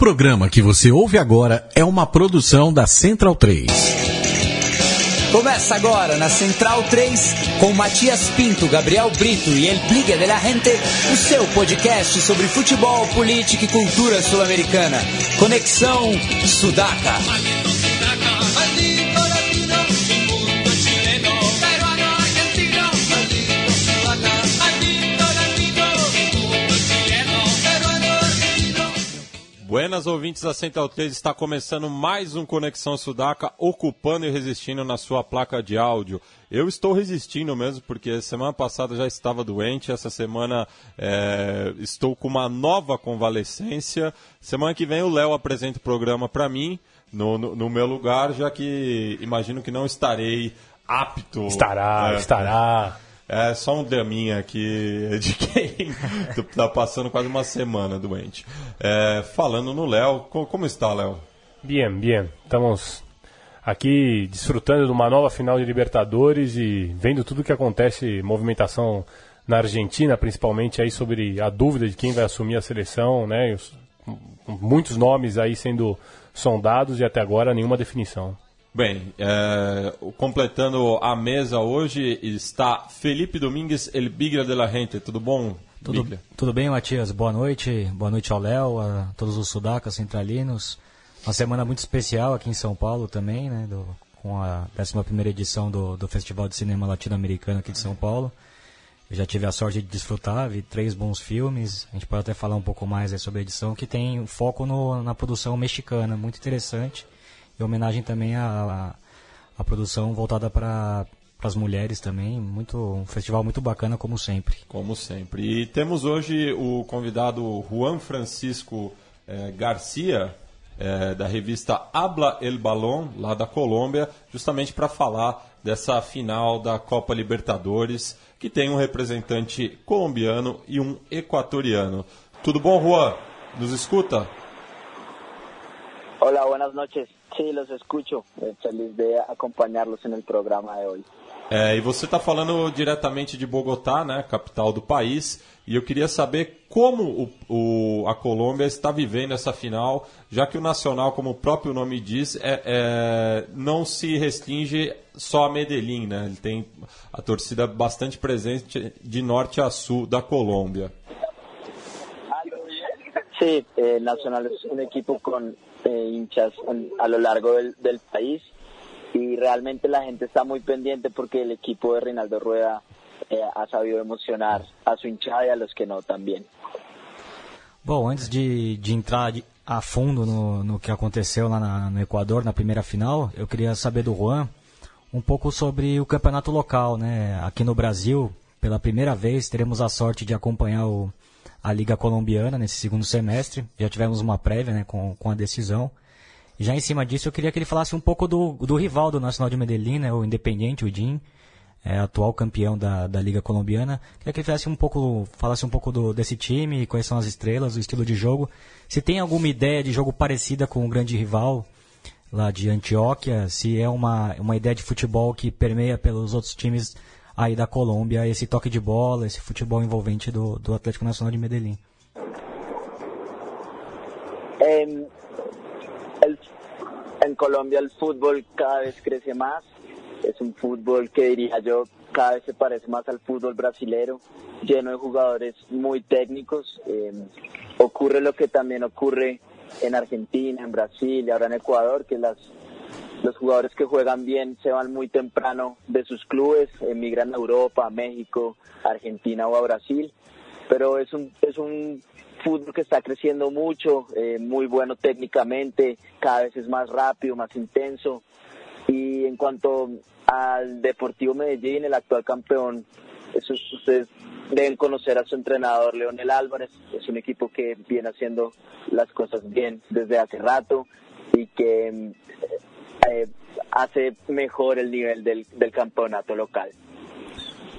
programa que você ouve agora é uma produção da Central 3. Começa agora na Central 3 com Matias Pinto, Gabriel Brito e El Pligue de la Gente, o seu podcast sobre futebol, política e cultura sul-americana. Conexão Sudaca. Buenas ouvintes da Central 3, está começando mais um Conexão Sudaca, ocupando e resistindo na sua placa de áudio. Eu estou resistindo mesmo, porque semana passada já estava doente, essa semana é, estou com uma nova convalescência. Semana que vem o Léo apresenta o programa para mim, no, no, no, meu lugar, já que imagino que não estarei apto. Estará, é, estará. É só um draminha aqui de quem tá passando quase uma semana doente. É, falando no Léo, como está, Léo? Bien, bien. Estamos aqui desfrutando de uma nova final de Libertadores e vendo tudo que acontece, movimentação na Argentina, principalmente aí sobre a dúvida de quem vai assumir a seleção, né? Muitos nomes aí sendo sondados e até agora nenhuma definição. Bem, é, completando a mesa hoje está Felipe Domingues, El Bigra de la Gente. Tudo bom? Tudo, tudo bem, Matias? Boa noite. Boa noite ao Léo, a todos os sudacas centralinos. Uma semana muito especial aqui em São Paulo também, né? Do, com a 11 edição do, do Festival de Cinema Latino-Americano aqui de São Paulo. Eu já tive a sorte de desfrutar, vi três bons filmes. A gente pode até falar um pouco mais sobre a edição, que tem foco no, na produção mexicana, muito interessante em homenagem também à, à produção voltada para as mulheres também. Muito, um festival muito bacana, como sempre. Como sempre. E temos hoje o convidado Juan Francisco eh, Garcia, eh, da revista Habla El Balón, lá da Colômbia, justamente para falar dessa final da Copa Libertadores, que tem um representante colombiano e um equatoriano. Tudo bom, Juan? Nos escuta? Olá, buenas noches. Sí, los escucho. Feliz de acompanhá-los no programa de hoje. É, e você está falando diretamente de Bogotá, né, capital do país, e eu queria saber como o, o, a Colômbia está vivendo essa final, já que o Nacional, como o próprio nome diz, é, é, não se restringe só a Medellín, né? Ele tem a torcida bastante presente de norte a sul da Colômbia. Sí, eh, Nacional es un equipo con eh, hinchas a lo largo del, del, país y realmente la gente está muy pendiente porque el equipo de Reinaldo Rueda eh, ha sabido emocionar a su hinchada y a los que no también. Bom, antes de, de entrar a fundo no, no que aconteceu lá na, no Equador, na primeira final, eu queria saber do Juan um pouco sobre o campeonato local, né? Aqui no Brasil, pela primeira vez, teremos a sorte de acompanhar o a Liga Colombiana nesse segundo semestre. Já tivemos uma prévia né, com, com a decisão. Já em cima disso, eu queria que ele falasse um pouco do, do rival do Nacional de Medellín, né, o Independiente, o DIN, é, atual campeão da, da Liga Colombiana. Queria que ele falasse um pouco, falasse um pouco do, desse time, quais são as estrelas, o estilo de jogo. Se tem alguma ideia de jogo parecida com o grande rival lá de Antioquia, se é uma, uma ideia de futebol que permeia pelos outros times aí da Colômbia esse toque de bola, esse futebol envolvente do, do Atlético Nacional de Medellín? El, en Colombia el fútbol cada vez crece más, es un fútbol que diría yo cada vez se parece más al fútbol brasilero, lleno de jugadores muy técnicos. Eh, ocurre lo que también ocurre en Argentina, en Brasil y ahora en Ecuador, que las los jugadores que juegan bien se van muy temprano de sus clubes, emigran a Europa, a México, a Argentina o a Brasil, pero es un, es un fútbol que está creciendo mucho, eh, muy bueno técnicamente, cada vez es más rápido, más intenso. Y en cuanto al Deportivo Medellín, el actual campeón, eso ustedes deben conocer a su entrenador Leonel Álvarez, es un equipo que viene haciendo las cosas bien desde hace rato y que eh, hace mejor el nivel del, del campeonato local.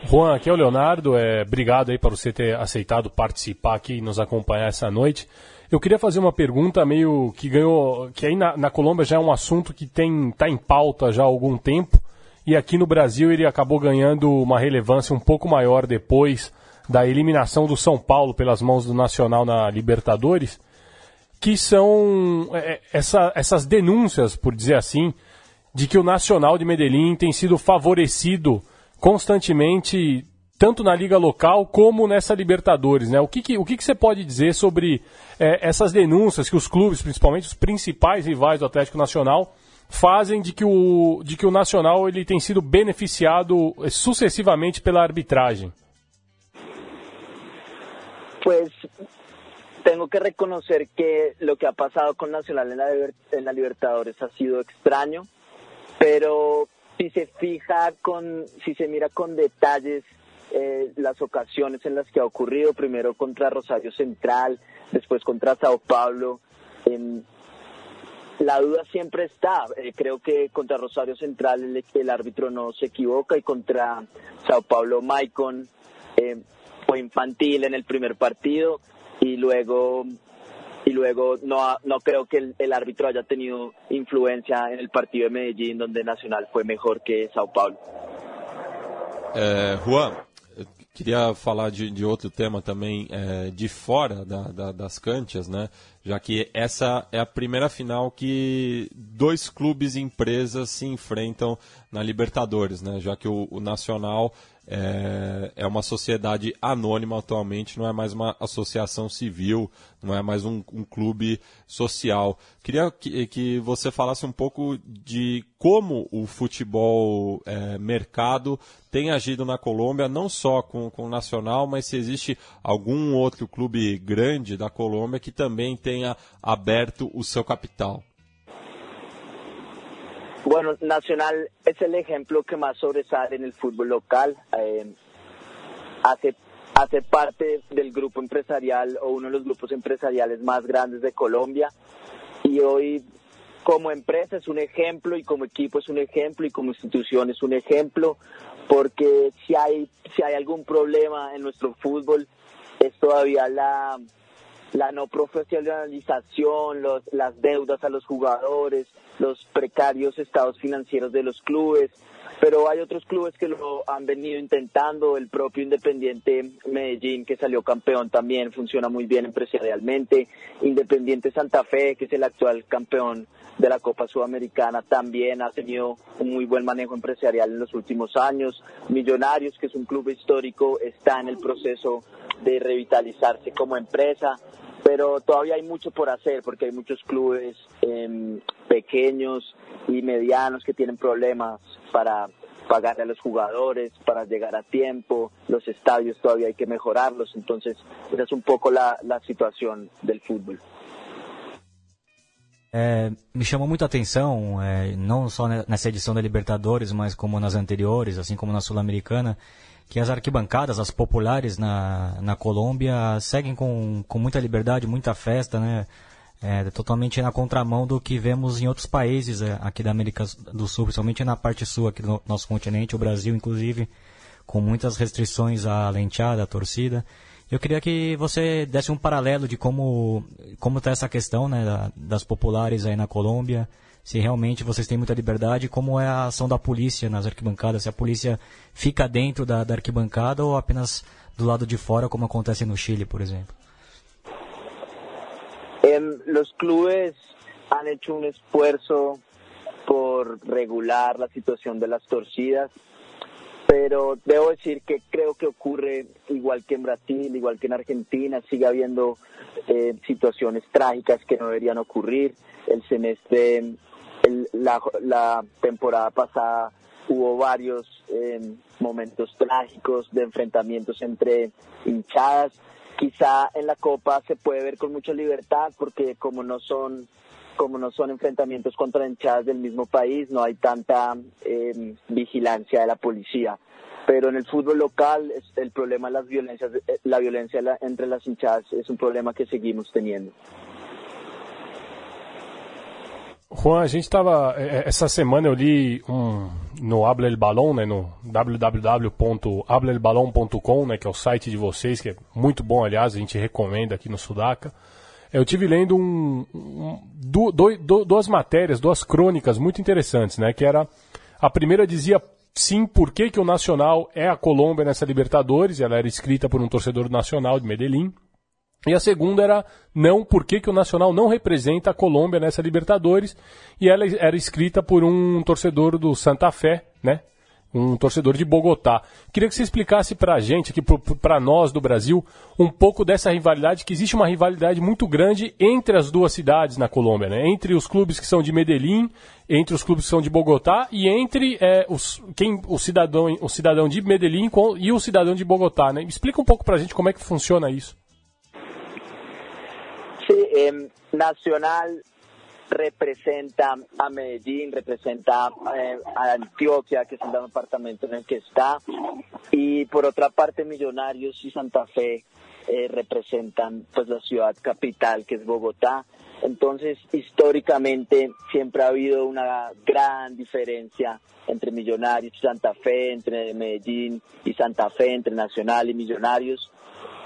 Juan, aqui é o Leonardo. É, obrigado aí por você ter aceitado participar aqui e nos acompanhar essa noite. Eu queria fazer uma pergunta meio que ganhou, que aí na, na Colômbia já é um assunto que tem está em pauta já há algum tempo e aqui no Brasil ele acabou ganhando uma relevância um pouco maior depois da eliminação do São Paulo pelas mãos do Nacional na Libertadores. Que são é, é, essa, essas denúncias, por dizer assim, de que o Nacional de Medellín tem sido favorecido constantemente, tanto na liga local como nessa Libertadores. Né? O, que, que o que, que você pode dizer sobre é, essas denúncias que os clubes, principalmente os principais rivais do Atlético Nacional, fazem de que o, de que o Nacional ele tem sido beneficiado eh, sucessivamente pela arbitragem? Pues tengo que reconocer que lo que ha pasado con Nacional en la, en la Libertadores ha sido extraño, pero si se fija con, si se mira con detalles eh, las ocasiones en las que ha ocurrido, primero contra Rosario Central, después contra Sao Paulo, en la duda siempre está. Eh, creo que contra Rosario Central el, árbitro no se equivoca y contra Sao Paulo Maicon eh, fue infantil en el primer partido y luego y luego no no creo que el, el, árbitro haya tenido influencia en el partido de Medellín donde Nacional fue mejor que Sao Paulo. Eh, Juan, queria falar de, de outro tema também é, de fora da, da, das canchas, né? Já que essa é a primeira final que dois clubes e empresas se enfrentam na Libertadores, né? Já que o, o Nacional é, é, uma sociedade anônima atualmente, não é mais uma associação civil, não é mais um, um clube social. Queria que, que, você falasse um pouco de como o futebol é, mercado tem agido na Colômbia, não só com, com o Nacional, mas se existe algum outro clube grande da Colômbia que também tenha aberto o seu capital. Bueno, Nacional es el ejemplo que más sobresale en el fútbol local. Eh, hace, hace parte del grupo empresarial o uno de los grupos empresariales más grandes de Colombia y hoy como empresa es un ejemplo y como equipo es un ejemplo y como institución es un ejemplo porque si hay si hay algún problema en nuestro fútbol es todavía la la no profesionalización, los, las deudas a los jugadores, los precarios estados financieros de los clubes, pero hay otros clubes que lo han venido intentando, el propio Independiente Medellín que salió campeón también funciona muy bien empresarialmente, Independiente Santa Fe que es el actual campeón de la Copa Sudamericana también ha tenido un muy buen manejo empresarial en los últimos años, Millonarios que es un club histórico está en el proceso de revitalizarse como empresa, pero todavía hay mucho por hacer porque hay muchos clubes eh, pequeños y medianos que tienen problemas para pagarle a los jugadores, para llegar a tiempo, los estadios todavía hay que mejorarlos, entonces esa es un poco la, la situación del fútbol. É, me chamou muita atenção, é, não só nessa edição da Libertadores, mas como nas anteriores, assim como na Sul-Americana, que as arquibancadas, as populares na, na Colômbia, seguem com, com muita liberdade, muita festa, né? É, totalmente na contramão do que vemos em outros países é, aqui da América do Sul, principalmente na parte sul aqui do nosso continente, o Brasil, inclusive, com muitas restrições à lenteada, à torcida. Eu queria que você desse um paralelo de como como está essa questão né, das populares aí na Colômbia, se realmente vocês têm muita liberdade, como é a ação da polícia nas arquibancadas, se a polícia fica dentro da, da arquibancada ou apenas do lado de fora, como acontece no Chile, por exemplo. Um, los clubes han hecho un esfuerzo por regular la situación de las torcidas, pero debo decir que creo que ocurre igual que en Brasil, igual que en Argentina, sigue habiendo eh, situaciones trágicas que no deberían ocurrir. El semestre la, temporada pasada hubo varios em, momentos trágicos de enfrentamientos entre hinchadas. Quizá en la Copa se puede ver con mucha libertad porque como no son como no son enfrentamientos contra hinchadas del mismo país, no hay tanta em, vigilancia de la policía. Pero en el fútbol local el problema de las violencias, eh, la violencia entre las hinchadas es un problema que seguimos teniendo. Juan, a gente estava. É, é, essa semana eu li um, no Habla El Balão, né, no www.hablaelbalão.com, né, que é o site de vocês, que é muito bom, aliás, a gente recomenda aqui no Sudaca. Eu tive lendo um, um, do, do, duas matérias, duas crônicas muito interessantes, né? Que era. A primeira dizia sim por que, que o Nacional é a Colômbia nessa Libertadores, ela era escrita por um torcedor nacional de Medellín. E a segunda era não, por que, que o Nacional não representa a Colômbia nessa Libertadores? E ela era escrita por um torcedor do Santa Fé, né? Um torcedor de Bogotá. Queria que você explicasse para a gente, aqui para nós do Brasil, um pouco dessa rivalidade, que existe uma rivalidade muito grande entre as duas cidades na Colômbia, né? Entre os clubes que são de Medellín, entre os clubes que são de Bogotá e entre é, os, quem, o, cidadão, o cidadão de Medellín e o cidadão de Bogotá, né? Explica um pouco para a gente como é que funciona isso. Eh, Nacional representa a Medellín, representa eh, a Antioquia, que es el departamento en el que está, y por otra parte Millonarios y Santa Fe eh, representan pues la ciudad capital, que es Bogotá. Entonces, históricamente siempre ha habido una gran diferencia entre Millonarios y Santa Fe, entre Medellín y Santa Fe, entre Nacional y Millonarios.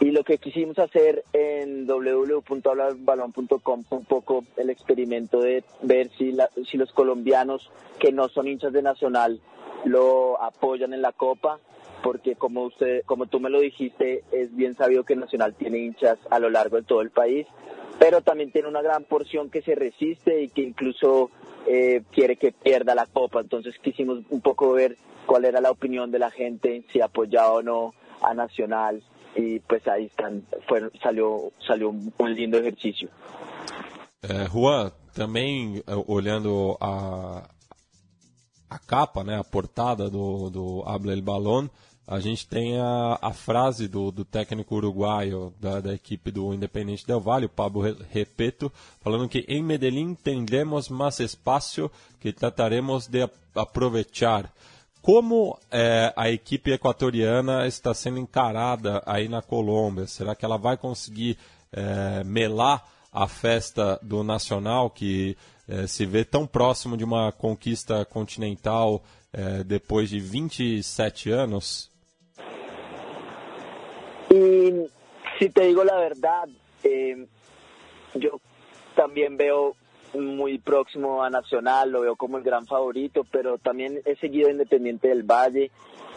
Y lo que quisimos hacer en www.hablarbalón.com un poco el experimento de ver si, si los colombianos que no son hinchas de Nacional lo apoyan en la Copa, porque como usted, como tú me lo dijiste, es bien sabido que Nacional tiene hinchas a lo largo de todo el país, pero también tiene una gran porción que se resiste y que incluso eh, quiere que pierda la Copa. Entonces quisimos un poco ver cuál era la opinión de la gente, si apoyaba o no a Nacional y pues ahí están, fueron, salió, salió un, lindo ejercicio. É, Juan, também é, olhando a, a capa, né, a portada do, do Habla el Balón, a gente tem a, a frase do, do técnico uruguaio da, da, equipe do Independente Del Valle, o Pablo Repeto, falando que em Medellín tendremos mais espaço que trataremos de aproveitar. Como é, a equipe equatoriana está sendo encarada aí na Colômbia? Será que ela vai conseguir é, melar a festa do Nacional, que é, se vê tão próximo de uma conquista continental é, depois de 27 anos? E, se te digo a verdade, eh, eu também veo muy próximo a Nacional, lo veo como el gran favorito, pero también he seguido Independiente del Valle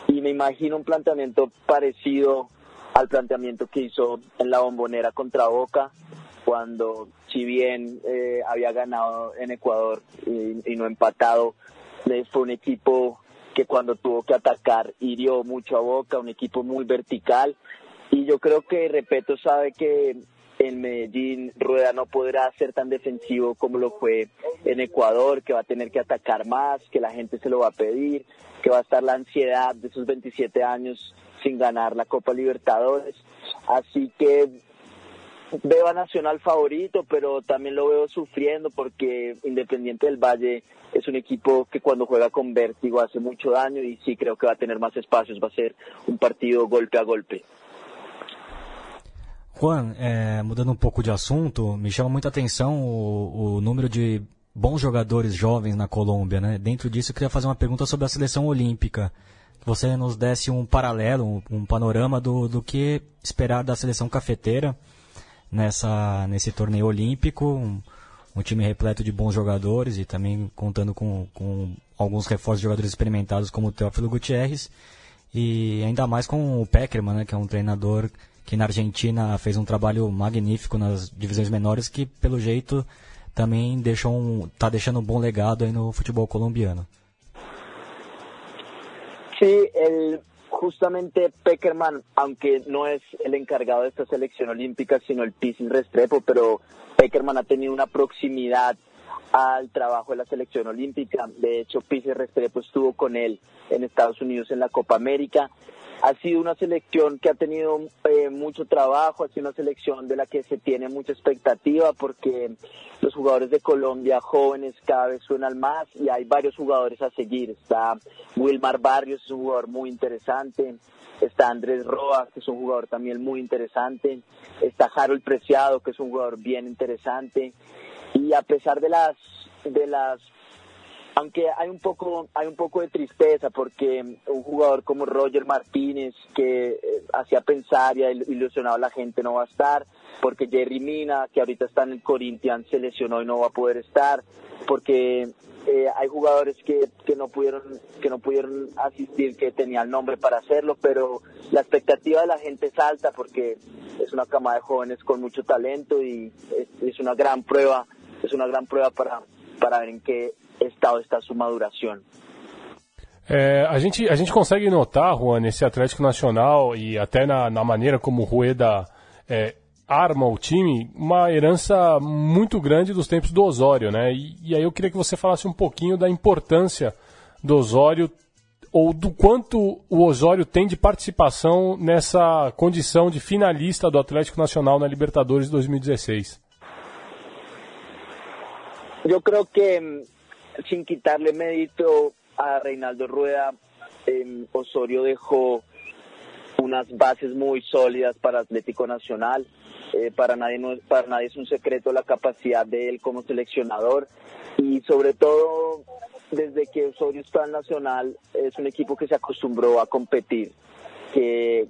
y me imagino un planteamiento parecido al planteamiento que hizo en la bombonera contra Boca, cuando si bien eh, había ganado en Ecuador y, no empatado, eh, fue un equipo que cuando tuvo que atacar hirió mucho a Boca, un equipo muy vertical. Y yo creo que Repeto sabe que en Medellín Rueda no podrá ser tan defensivo como lo fue en Ecuador, que va a tener que atacar más, que la gente se lo va a pedir, que va a estar la ansiedad de sus 27 años sin ganar la Copa Libertadores. Así que veo a Nacional favorito, pero también lo veo sufriendo porque Independiente del Valle es un equipo que cuando juega con vértigo hace mucho daño y sí creo que va a tener más espacios, va a ser un partido golpe a golpe. Juan, é, mudando um pouco de assunto, me chama muita atenção o, o, número de bons jogadores jovens na Colômbia, né? Dentro disso, eu queria fazer uma pergunta sobre a seleção olímpica. Que você nos desse um paralelo, um, um panorama do, do que esperar da seleção cafeteira nessa, nesse torneio olímpico. Um, um time repleto de bons jogadores e também contando com, com alguns reforços de jogadores experimentados como o Teófilo Gutierrez. E ainda mais com o Peckerman, né, que é um treinador que na Argentina fez um trabalho magnífico nas divisões menores, que pelo jeito também deixou um, tá deixando um bom legado aí no futebol colombiano. Sí, el, justamente Peckerman, aunque no es el encargado de esta selección olímpica, sino el Pisil Restrepo, pero Peckerman ha tenido una proximidad al trabajo de la selección olímpica. De hecho, Pisil Restrepo estuvo con él en Estados Unidos en la Copa América ha sido una selección que ha tenido eh, mucho trabajo, ha sido una selección de la que se tiene mucha expectativa porque los jugadores de Colombia jóvenes cada vez suenan más y hay varios jugadores a seguir. Está Wilmar Barrios, es un jugador muy interesante. Está Andrés Roa, que es un jugador también muy interesante. Está Harold Preciado, que es un jugador bien interesante. Y a pesar de las de las aunque hay un poco hay un poco de tristeza porque un jugador como Roger Martínez que eh, hacía pensar y ilusionado a la gente no va a estar porque Jerry Mina que ahorita está en el Corinthians se lesionó y no va a poder estar porque eh, hay jugadores que, que no pudieron que no pudieron asistir que tenían nombre para hacerlo pero la expectativa de la gente es alta porque es una cama de jóvenes con mucho talento y es, es una gran prueba, es una gran prueba para, para ver en qué estado está su maduración. É, a, gente, a gente consegue notar, Juan, nesse Atlético Nacional e até na, na maneira como o Rueda é, arma o time, uma herança muito grande dos tempos do Osório, né? E, e aí eu queria que você falasse um pouquinho da importância do Osório ou do quanto o Osório tem de participação nessa condição de finalista do Atlético Nacional na Libertadores 2016. Eu creo que, sin quitarle mérito a Reinaldo Rueda, eh, Osorio dejó unas bases muy sólidas para Atlético Nacional. Eh, para, nadie no, para nadie es un secreto la capacidad de él como seleccionador y sobre todo desde que Osorio está en Nacional es un equipo que se acostumbró a competir, que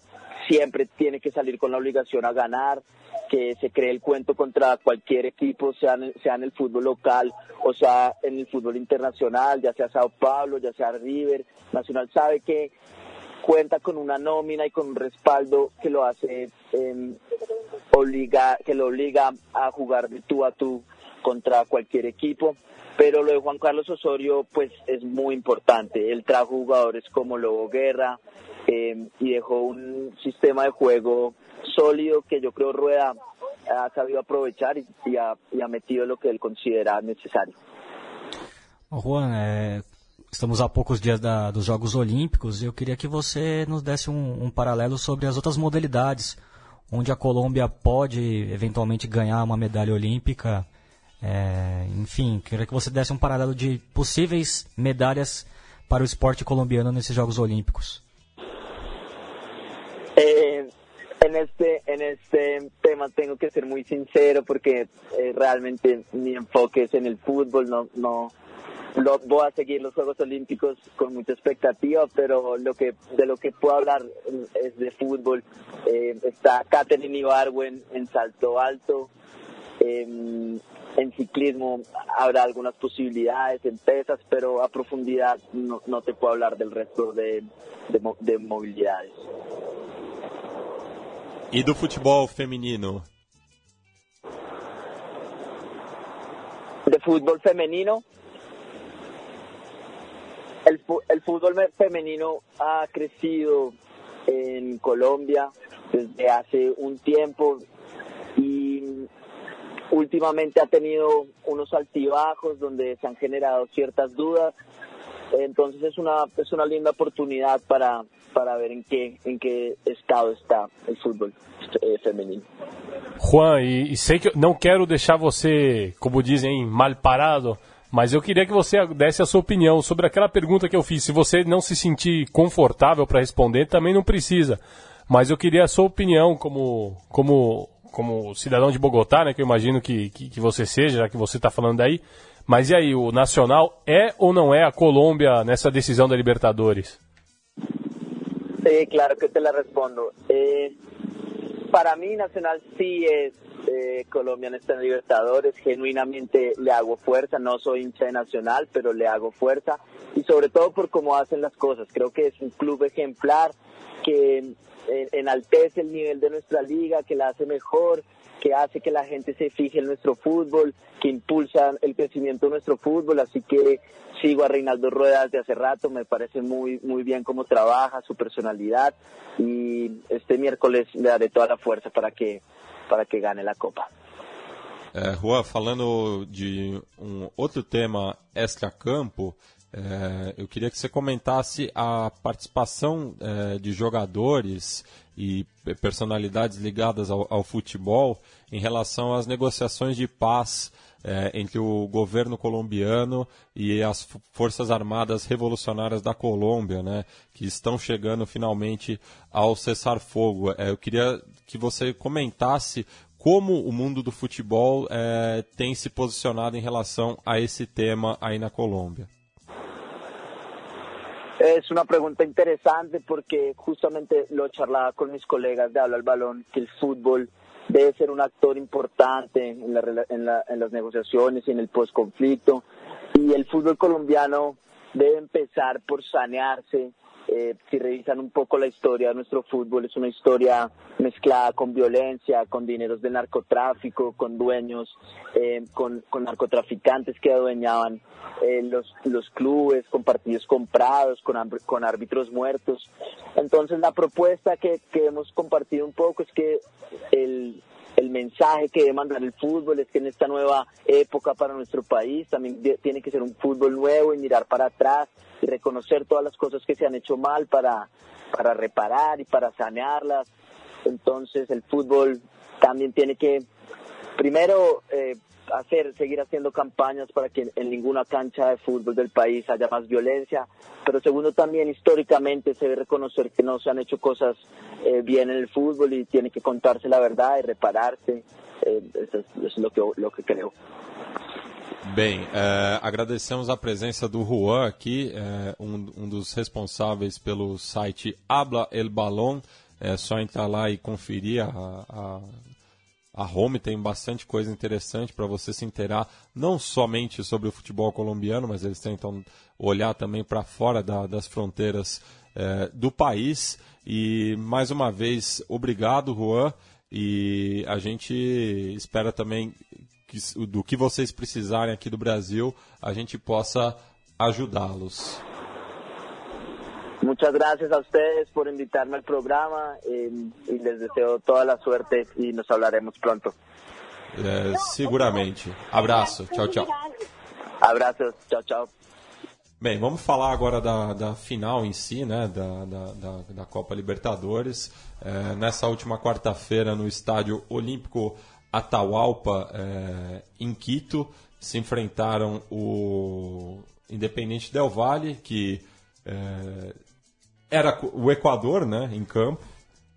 siempre tiene que salir con la obligación a ganar, que se cree el cuento contra cualquier equipo, sea en, sea en el fútbol local o sea en el fútbol internacional, ya sea Sao Paulo, ya sea River. Nacional sabe que cuenta con una nómina y con un respaldo que lo hace eh, obliga, que lo obliga a jugar de tú a tú contra cualquier equipo. Pero lo de Juan Carlos Osorio, pues es muy importante. Él trajo jugadores como Lobo Guerra eh, y dejó un sistema de juego sólido que yo creo Rueda ha sabido aprovechar y, y, ha, y ha, metido lo que él considera necesario. Juan, é, estamos a poucos dias da, dos Jogos Olímpicos e eu queria que você nos desse um, um paralelo sobre as outras modalidades, onde a Colômbia pode eventualmente ganhar uma medalha olímpica. É, enfim, queria que você desse um paralelo de possíveis medalhas para o esporte colombiano nesses Jogos Olímpicos. En este en este tema tengo que ser muy sincero porque eh, realmente mi enfoque es en el fútbol, no no lo, voy a seguir los Juegos Olímpicos con mucha expectativa, pero lo que de lo que puedo hablar es de fútbol. Eh, está Catherine Ibarwen en salto alto. Eh, en ciclismo habrá algunas posibilidades en pesas, pero a profundidad no, no te puedo hablar del resto de, de, de movilidades. E do futebol feminino? De fútbol femenino, el, el fútbol femenino ha crecido en Colombia desde hace un tiempo y últimamente ha tenido unos altibajos donde se han generado ciertas dudas. Entonces es una es una linda oportunidad para para ver en qué en qué estado está el fútbol eh, feminino. Juan, e, sei que não quero deixar você, como dizem, mal parado, mas eu queria que você desse a sua opinião sobre aquela pergunta que eu fiz. Se você não se sentir confortável para responder, também não precisa. Mas eu queria a sua opinião como, como, como cidadão de Bogotá, né, que eu imagino que, que, que você seja, já que você está falando daí. Mas e aí, o Nacional é ou não é a Colômbia nessa decisão da Libertadores? Sí, claro que te la respondo. Eh, para mí, Nacional sí es eh, Colombia en Libertadores. Genuinamente le hago fuerza. No soy hincha de Nacional, pero le hago fuerza. Y sobre todo por cómo hacen las cosas. Creo que es un club ejemplar que enaltece el nivel de nuestra liga, que la hace mejor, que hace que la gente se fije en nuestro fútbol, que impulsa el crecimiento de nuestro fútbol, así que sigo a Reinaldo Rueda desde hace rato, me parece muy muy bien cómo trabaja, su personalidad y este miércoles le daré toda la fuerza para que para que gane la Copa. É, Juan, falando de um outro tema extra-campo, é, eu queria que você comentasse a participação é, de jogadores e personalidades ligadas ao, ao, futebol em relação às negociações de paz é, entre o governo colombiano e as forças armadas revolucionárias da Colômbia, né, que estão chegando finalmente ao cessar-fogo. É, eu queria que você comentasse como o mundo do futebol é, tem se posicionado em relação a esse tema aí na Colômbia. Es una pregunta interesante porque justamente lo charlaba con mis colegas de Habla al Balón, que el fútbol debe ser un actor importante en, la, en, la, en las negociaciones y en el postconflicto. Y el fútbol colombiano debe empezar por sanearse, eh, si revisan un poco la historia de nuestro fútbol, es una historia mezclada con violencia, con dineros de narcotráfico, con dueños, eh, con, con, narcotraficantes que adueñaban eh, los, los clubes, con partidos comprados, con, con árbitros muertos. Entonces la propuesta que, que hemos compartido un poco es que el, el mensaje que debe mandar el fútbol es que en esta nueva época para nuestro país también tiene que ser un fútbol nuevo y mirar para atrás y reconocer todas las cosas que se han hecho mal para, para reparar y para sanearlas. Entonces el fútbol también tiene que, primero, eh, hacer, seguir haciendo campañas para que en ninguna cancha de fútbol del país haya más violencia, pero segundo también históricamente se debe reconocer que no se han hecho cosas eh, bien en el fútbol y tiene que contarse la verdad y repararse, eh, eso, es, eso es lo que, lo que creo. Bem, é, agradecemos a presença do Juan aqui, é, um, um, dos responsáveis pelo site Habla El Balón. É só entrar lá e conferir a, a, a home, tem bastante coisa interessante para você se inteirar, não somente sobre o futebol colombiano, mas eles tentam olhar também para fora da, das fronteiras é, do país. E mais uma vez, obrigado, Juan. E a gente espera também que, do que vocês precisarem aqui do Brasil, a gente possa ajudá-los. Muchas gracias a ustedes por invitarme al programa eh, y les deseo toda la suerte y nos hablaremos pronto. É, seguramente. Abraço. Tchau, tchau. Abraços. Tchau, tchau. Bem, vamos falar agora da, da final em si, né, da, da, da Copa Libertadores. É, nessa última quarta-feira, no Estádio Olímpico Atahualpa, é, em Quito, se enfrentaram o Independente Del Valle, que é, era o Equador né, em campo,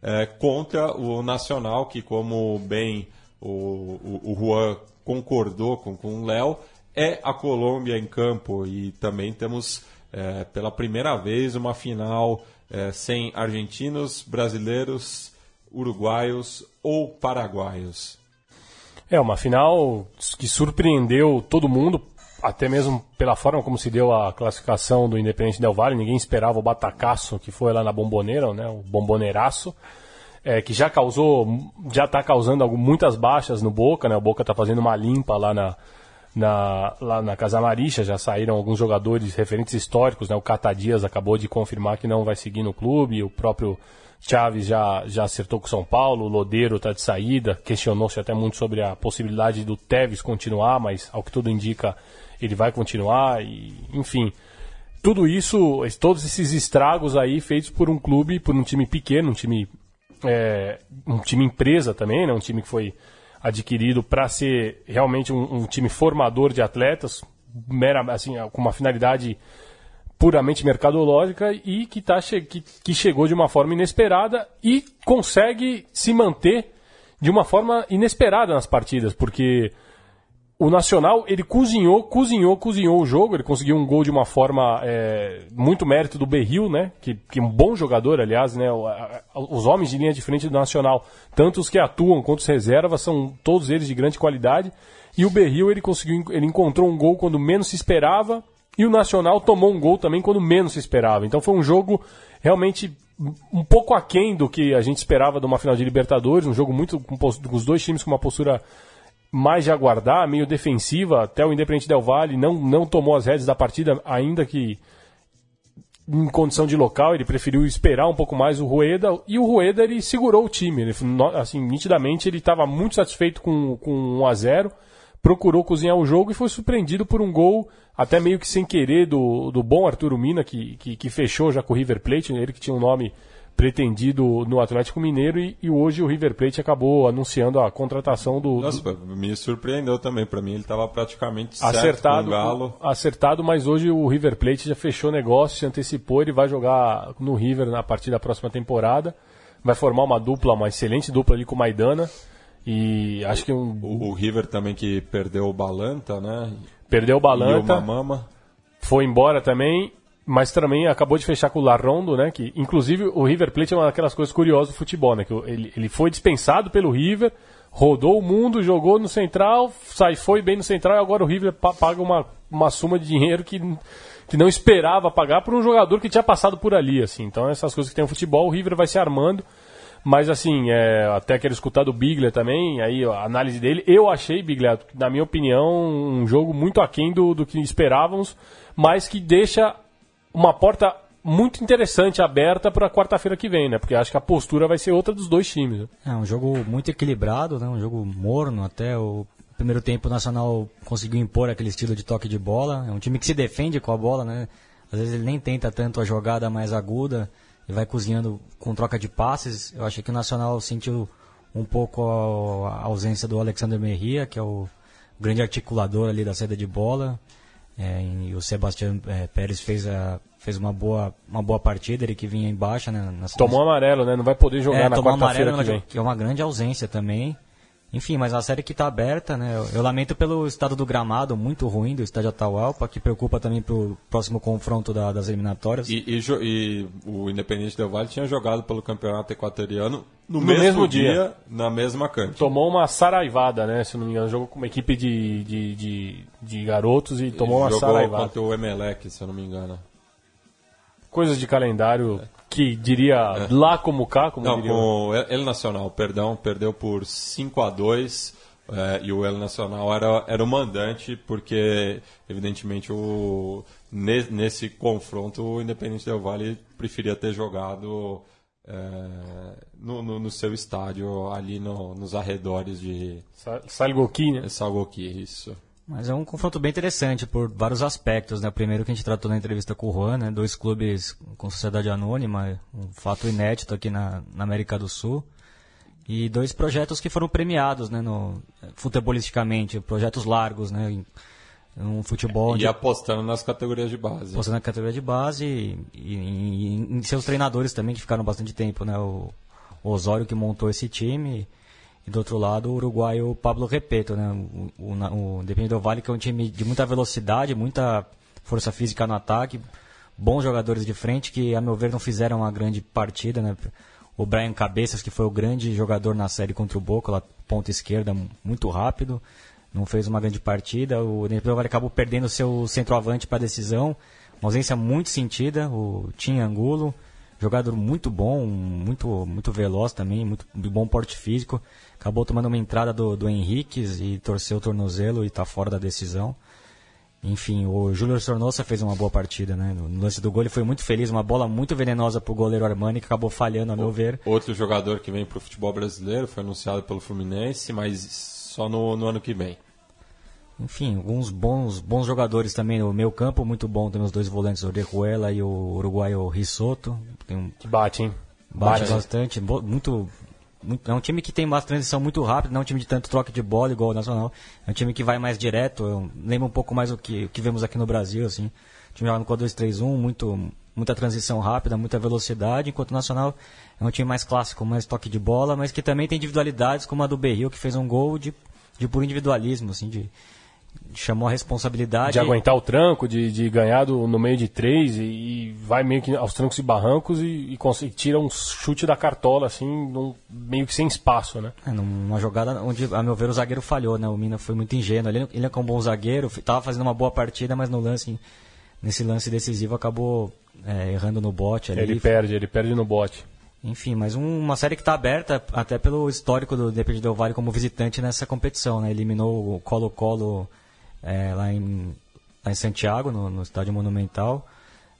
é, contra o Nacional, que, como bem o, o, o Juan concordou com, com o Léo, é a Colômbia em campo. E também temos, é, pela primeira vez, uma final é, sem argentinos, brasileiros, uruguaios ou paraguaios. É uma final que surpreendeu todo mundo, até mesmo pela forma como se deu a classificação do Independente Del Valle. Ninguém esperava o batacaço que foi lá na Bomboneira, né, o bomboneiraço, é, que já causou, já está causando muitas baixas no Boca. Né, o Boca está fazendo uma limpa lá na, na, lá na Casa Maricha, já saíram alguns jogadores referentes históricos. Né, o Catadias acabou de confirmar que não vai seguir no clube, o próprio Chaves já, já acertou com São Paulo, o Lodeiro está de saída, questionou-se até muito sobre a possibilidade do Tevez continuar, mas ao que tudo indica, ele vai continuar, e, enfim. Tudo isso, todos esses estragos aí feitos por um clube, por um time pequeno, um time, é, um time empresa também, né, um time que foi adquirido para ser realmente um, um, time formador de atletas, mera, assim, com uma finalidade puramente mercadológica e que, tá, que, que chegou de uma forma inesperada e consegue se manter de uma forma inesperada nas partidas, porque o Nacional ele cozinhou, cozinhou, cozinhou o jogo, ele conseguiu um gol de uma forma é, muito mérito do Berril, né? Que, que é um bom jogador, aliás, né? Os homens de linha de frente do Nacional, tanto os que atuam quanto os reservas, são todos eles de grande qualidade. E o Berril ele conseguiu, ele encontrou um gol quando menos se esperava e o Nacional tomou um gol também quando menos se esperava. Então foi um jogo realmente um pouco aquém do que a gente esperava de uma final de Libertadores, um jogo muito com, os dois times com uma postura mais de aguardar, meio defensiva, até o Independente Del Valle não, não tomou as redes da partida, ainda que em condição de local, ele preferiu esperar um pouco mais o Rueda, e o Rueda ele segurou o time, ele, assim, nitidamente ele estava muito satisfeito com, com 1 a 0 procurou cozinhar o jogo e foi surpreendido por um gol, até meio que sem querer, do, do bom Arturo Mina, que, que, que fechou já com o River Plate, ele que tinha um nome pretendido no Atlético Mineiro e, e, hoje o River Plate acabou anunciando a contratação do. Nossa, do... me surpreendeu também. Para mim ele estava praticamente acertado, com o Galo. Acertado, mas hoje o River Plate já fechou negócio, se antecipou, ele vai jogar no River a partir da próxima temporada. Vai formar uma dupla, uma excelente dupla ali com o Maidana. E acho que um... o, o River também que perdeu o Balanta, né? Perdeu o Balanta. E o Mamama. Foi embora também, mas também acabou de fechar com o Larrondo, né? Que inclusive o River Plate é uma daquelas coisas curiosas do futebol, né? Que ele, ele foi dispensado pelo River, rodou o mundo, jogou no Central, sai, foi bem no Central e agora o River paga uma, uma suma de dinheiro que, que não esperava pagar por um jogador que tinha passado por ali, assim. Então essas coisas que tem o futebol, o River vai se armando. Mas assim, é, até quero escutar do Bigler também, aí a análise dele. Eu achei, Bigler, na minha opinião, um jogo muito aquém do, do que esperávamos, mas que deixa uma porta muito interessante aberta para quarta-feira que vem, né? Porque acho que a postura vai ser outra dos dois times. Né? É um jogo muito equilibrado, né? Um jogo morno até o primeiro tempo o Nacional conseguiu impor aquele estilo de toque de bola. É um time que se defende com a bola, né? Às vezes ele nem tenta tanto a jogada mais aguda e vai cozinhando com troca de passes. Eu achei que o Nacional sentiu um pouco a ausência do Alexander Merria, que é o grande articulador ali da saída de bola. É, e o Sebastião é, Pérez fez, a, fez uma, boa, uma boa partida, ele que vinha em baixa. Né, tomou amarelo, né? Não vai poder jogar é, na quarta-feira que vem. Que é uma grande ausência também. Enfim, mas a série que está aberta, né? Eu, eu, lamento pelo estado do gramado, muito ruim do estádio Atahualpa, que preocupa também para o próximo confronto da, das eliminatórias. E, e, e, o Independente Del Valle tinha jogado pelo campeonato equatoriano no, no mesmo, mesmo dia, dia, na mesma cancha. Tomou uma saraivada, né? Se não me engano, jogou com uma equipe de, de, de, de garotos e tomou uma jogou saraivada. contra o Emelec, se eu não me engano. Coisas de calendário que diria é. lá como cá, como Não, diria. com El Nacional, perdão, perdeu por 5 a 2 é, e o El Nacional era, era o mandante, porque, evidentemente, o, nesse confronto o Independente Del Valle preferia ter jogado é, no, no, no, seu estádio, ali no, nos arredores de. Salgoqui, né? Salgoqui, isso. Mas é um confronto bem interessante por vários aspectos, né? O primeiro que a gente tratou na entrevista com o Juan, né? Dois clubes com sociedade anônima, um fato inédito aqui na, na América do Sul. E dois projetos que foram premiados, né? No, futebolisticamente, projetos largos, né? Um futebol... E apostando nas categorias de base. Apostando na categoria de base e, e, e, em seus treinadores também, que ficaram bastante tempo, né? O, o Osório que montou esse time... E do outro lado, o uruguaio Pablo Repeto, né? O, o, o do Vale, que é um time de muita velocidade, muita força física no ataque, bons jogadores de frente que, a meu ver, não fizeram uma grande partida, né? O Brian Cabeças, que foi o grande jogador na série contra o Boca, lá, ponta esquerda, muito rápido, não fez uma grande partida. O Independente do Vale acabou perdendo seu centroavante para a decisão, uma ausência muito sentida, o Tim Angulo, jogador muito bom, muito, muito veloz também, muito de bom porte físico acabou tomando uma entrada do, do Henriquez e torceu o tornozelo e está fora da decisão. Enfim, o Júlio Sornosa fez uma boa partida, né? No lance do gol ele foi muito feliz, uma bola muito venenosa para o goleiro Armani que acabou falhando, a meu ver. Outro jogador que vem para o futebol brasileiro foi anunciado pelo Fluminense, mas só no, no ano que vem. Enfim, alguns bons, bons jogadores também no meio campo, muito bom. Temos os dois volantes, o Orejuela e o uruguaio Risotto. Tem um... Bate, hein? Bate, bate bastante, muito é um time que tem uma transição muito rápida, não é um time de tanto troca de bola igual o Nacional. É um time que vai mais direto, eu lembro um pouco mais o que, o que vemos aqui no Brasil, assim. O time joga no 4-2-3-1, muito, muita transição rápida, muita velocidade, enquanto o Nacional é um time mais clássico, mais toque de bola, mas que também tem individualidades, como a do Berril, que fez um gol de, de puro individualismo, assim, de, chamou a responsabilidade. De aguentar o tranco, de, de ganhar do, no meio de três e, e, vai meio que aos trancos e barrancos e, e, consegue, tira um chute da cartola, assim, num, meio que sem espaço, né? É, numa jogada onde, a meu ver, o zagueiro falhou, né? O Mina foi muito ingênuo. Ele, ele é um bom zagueiro, estava fazendo uma boa partida, mas no lance, nesse lance decisivo, acabou é, errando no bote ali. Ele perde, ele perde no bote. Enfim, mas um, uma série que está aberta até pelo histórico do Independente Del Valle como visitante nessa competição, né? Eliminou o Colo-Colo é, lá, em, lá em Santiago, no, no Estádio Monumental.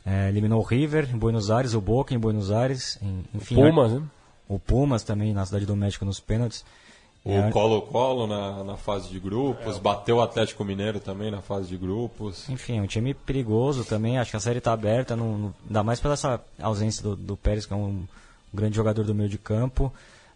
É, eliminou o River em Buenos Aires, o Boca em Buenos Aires. Em, enfim, o Pumas, né? O Pumas também na Cidade do México nos pênaltis. O Colo-Colo na, na fase de grupos, é. bateu o Atlético Mineiro também na fase de grupos. Enfim, é um time perigoso também, acho que a série está aberta, não, não, ainda mais pela essa ausência do, do Pérez, que é um grande jogador do meio de campo.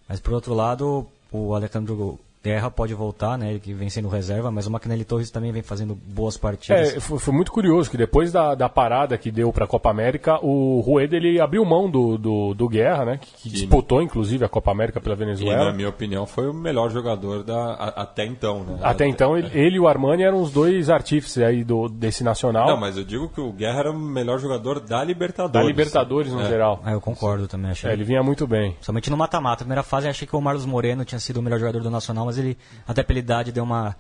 Mas por outro lado, o Alejandro Guerra pode voltar, né? Que vem sendo reserva, mas o Maquinelli Torres também vem fazendo boas partidas. É, foi, foi muito curioso que depois da, da parada que deu para a Copa América, o Rueda ele abriu mão do, do, do Guerra, né? Que, que disputou inclusive a Copa América pela E, Venezuela. na minha opinião, foi o melhor jogador da, a- até então, né? Até então ele, ele e o Armani eram os dois artífices aí do, desse nacional. Não, mas eu digo que o Guerra era o melhor jogador da Libertadores. da Libertadores no É. geral. Ah, eu concordo também, achei. É, ele vinha muito bem. Somente no mata-mata. Primeira fase, eu achei que o Marlos Moreno tinha sido o melhor jogador do Nacional, mas ele, até pela idade, deu uma,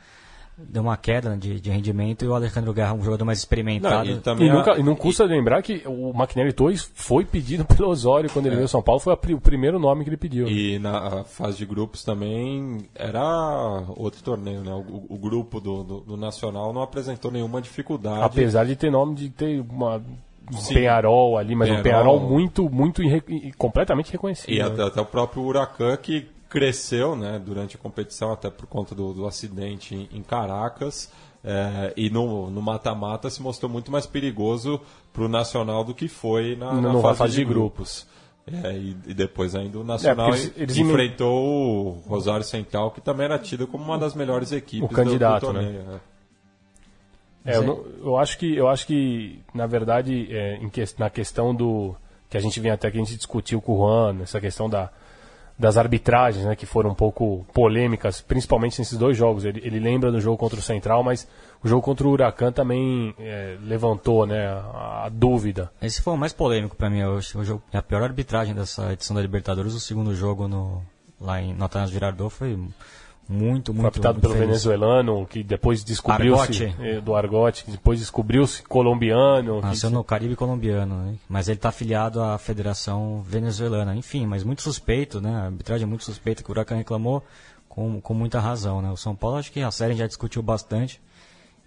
deu uma queda né, de, de rendimento. E o Alejandro Guerra, um jogador mais Não, experimentado. e também E, nunca, a- e não custa lembrar que o Maquinelli Torres foi pedido pelo Osório quando ele veio ao São Paulo, foi a o primeiro nome que ele pediu. É. E na fase de grupos também era outro torneio, né? O, o grupo do, do, do Nacional não apresentou nenhuma dificuldade. Apesar de ter nome de ter uma, um Sim. Penharol ali, mas um Penharol. Penharol muito, muito irre- e completamente reconhecido. E né? até, até o próprio Huracan que cresceu né, durante a competição, até por conta do, do acidente em, em Caracas. é, e no no mata-mata se mostrou muito mais perigoso para o Nacional do que foi na, na fase, de grupos. É, e, e depois ainda o Nacional porque eles- eles enfrentou o Rosário Central, que também era tido como uma das melhores equipes O candidato, do, do né? torneio. é. É, eu, não- eu acho que eu acho que na verdade é, em que- na questão do que a gente vinha até que a gente discutiu com o Juan, essa questão da, das arbitragens, né, que foram um pouco polêmicas, principalmente nesses dois jogos. Ele, ele lembra do jogo contra o Central, mas o jogo contra o Huracan também é, levantou, né, a, a dúvida. Esse foi o mais polêmico pra mim. O jogo- a pior arbitragem dessa edição da Libertadores. O segundo jogo no, lá em Notanas Girardot foi muito, muito muito pelo feliz. venezuelano, que depois descobriu-se Argote. eh, do Argote, que depois descobriu-se colombiano. que- Nasceu no Caribe colombiano, né? mas ele está afiliado à Federação Venezuelana. Enfim, mas muito suspeito, né? A arbitragem é muito suspeita que o Huracan reclamou com, com muita razão, né? O São Paulo, acho que a série já discutiu bastante.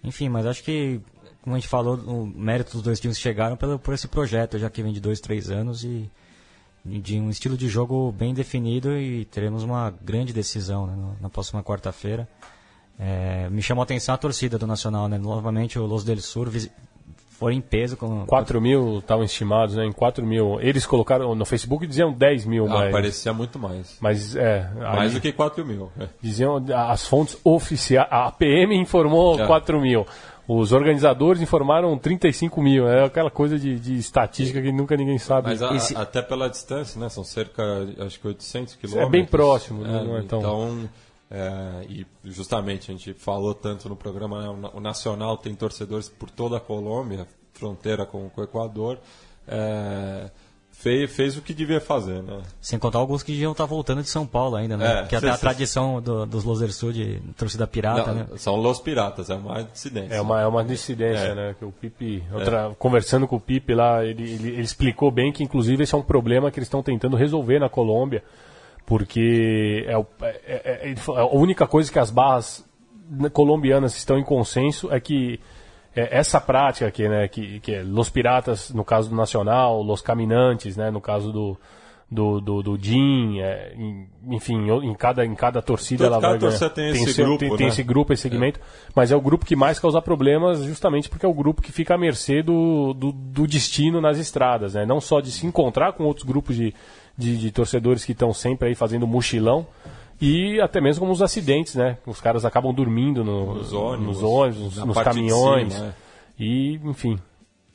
Enfim, mas acho que, como a gente falou, o mérito dos dois times chegaram pelo, por esse projeto, já que vem de dois, três anos e de um estilo de jogo bem definido e teremos uma grande decisão né, na próxima quarta-feira. É, me chamou a atenção a torcida do Nacional, né? Novamente o Los del Sur foi em peso com 4 mil estavam estimados, né? Em 4 mil. Eles colocaram no Facebook diziam 10 mil, Ah, mas. parecia muito mais. Mas é. Mais aí do que 4 mil. é. Diziam as fontes oficiais. A PM informou É. 4 mil. Os organizadores informaram 35 mil. É aquela coisa de, de estatística que nunca ninguém sabe. Mas a- Esse- até pela distância, né? São cerca, acho que 800 quilômetros. É bem próximo, né? é tão- Então, é, e justamente a gente falou tanto no programa, né? o Nacional tem torcedores por toda a Colômbia, fronteira com, com o Equador. É, fez, fez o que devia fazer, né? Sem contar alguns que deviam estar voltando de São Paulo ainda, né? É, que até a cê- tradição do- dos Los del Sur de torcida pirata, Não, né? São Los Piratas, é uma dissidência. É uma, é uma dissidência, É. né? Que o Pipe, outra- conversando com o Pipe lá, ele, ele, ele explicou bem que, inclusive, esse é um problema que eles estão tentando resolver na Colômbia, porque é, o- é- é- é- a única coisa que as barras colombianas estão em consenso é que é, essa prática aqui, né, que, que é Los Piratas, no caso do Nacional, Los Caminantes, né, no caso do do, do, do DIN, é, enfim, em cada, em cada torcida Todo- ela cada vai ganhar. torcida tem esse seu- grupo, tem, tem né? esse grupo, esse segmento, mas é o grupo que mais causa problemas justamente porque é o grupo que fica à mercê do, do, do destino nas estradas, né? Não só de se encontrar com outros grupos de, de, de torcedores que estão sempre aí fazendo mochilão, e até mesmo como os acidentes, né? Os caras acabam dormindo no- Nos ônibus, nos, ônibus, nos de caminhões, cima, é. e, enfim,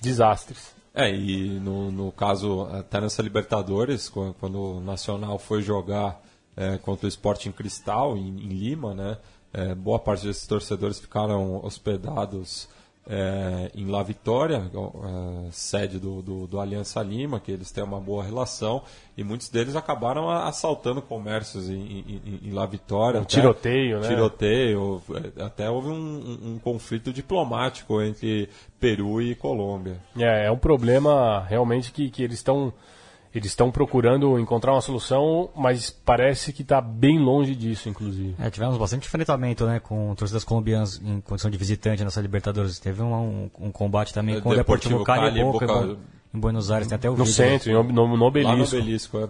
desastres. É, e no, no caso, até nessa Libertadores, qu- quando o Nacional foi jogar é, contra o Sporting Cristal, em, em Lima, né? é, boa parte desses torcedores ficaram hospedados é, em La Vitória, é, sede do, do, do Aliança Lima, que eles têm uma boa relação, e muitos deles acabaram assaltando comércios em, em, em- em La Vitória. Um até- tiroteio, né? Tiroteio, é, até houve um, um- um conflito diplomático entre Peru e Colômbia. É, é um problema realmente que, que eles estão eles estão procurando encontrar uma solução, mas parece que está bem longe disso, inclusive. É, tivemos bastante enfrentamento né, com torcidas colombianas em condição de visitante nessa Libertadores. Teve um, um, um combate também É, com o Deportivo Deportivo Cali Cali, e Boca, Boca- em Buenos Aires. Tem até o No vídeo. centro, em ob- no, no Lá no obelisco. obelisco, é.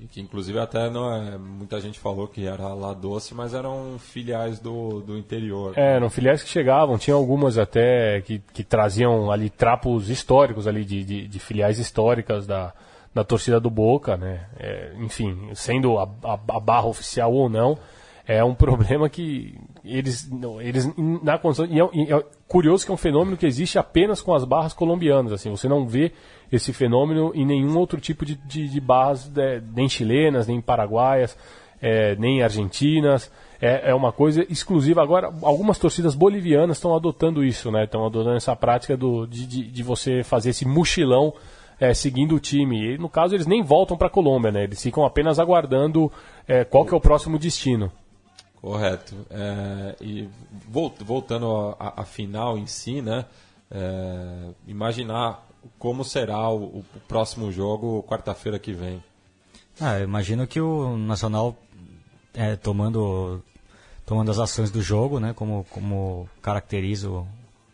E que inclusive até não é, muita gente falou que era lá doce, mas eram filiais do, do interior. É, eram filiais que chegavam, tinha algumas até que, que traziam ali trapos históricos ali de, de, de filiais históricas da, da torcida do Boca, né? É, enfim, sendo a, a, a barra oficial ou não, é um problema que eles, eles na condição. E é, e é, curioso que é um fenômeno que existe apenas com as barras colombianas. Assim, você não vê esse fenômeno em nenhum outro tipo de, de, de barras, de, nem chilenas, nem paraguaias, é, nem argentinas. É, é uma coisa exclusiva. Agora, algumas torcidas bolivianas estão adotando isso, né? Estão adotando essa prática do, de, de, de você fazer esse mochilão é, seguindo o time. E, no caso, eles nem voltam para a Colômbia, né? Eles ficam apenas aguardando é, qual que é o próximo destino. Correto. É, e voltando à final em si, né? É, imaginar como será o, o próximo jogo quarta-feira que vem. Ah, imagino que o Nacional é, tomando tomando as ações do jogo, né? Como como caracteriza o,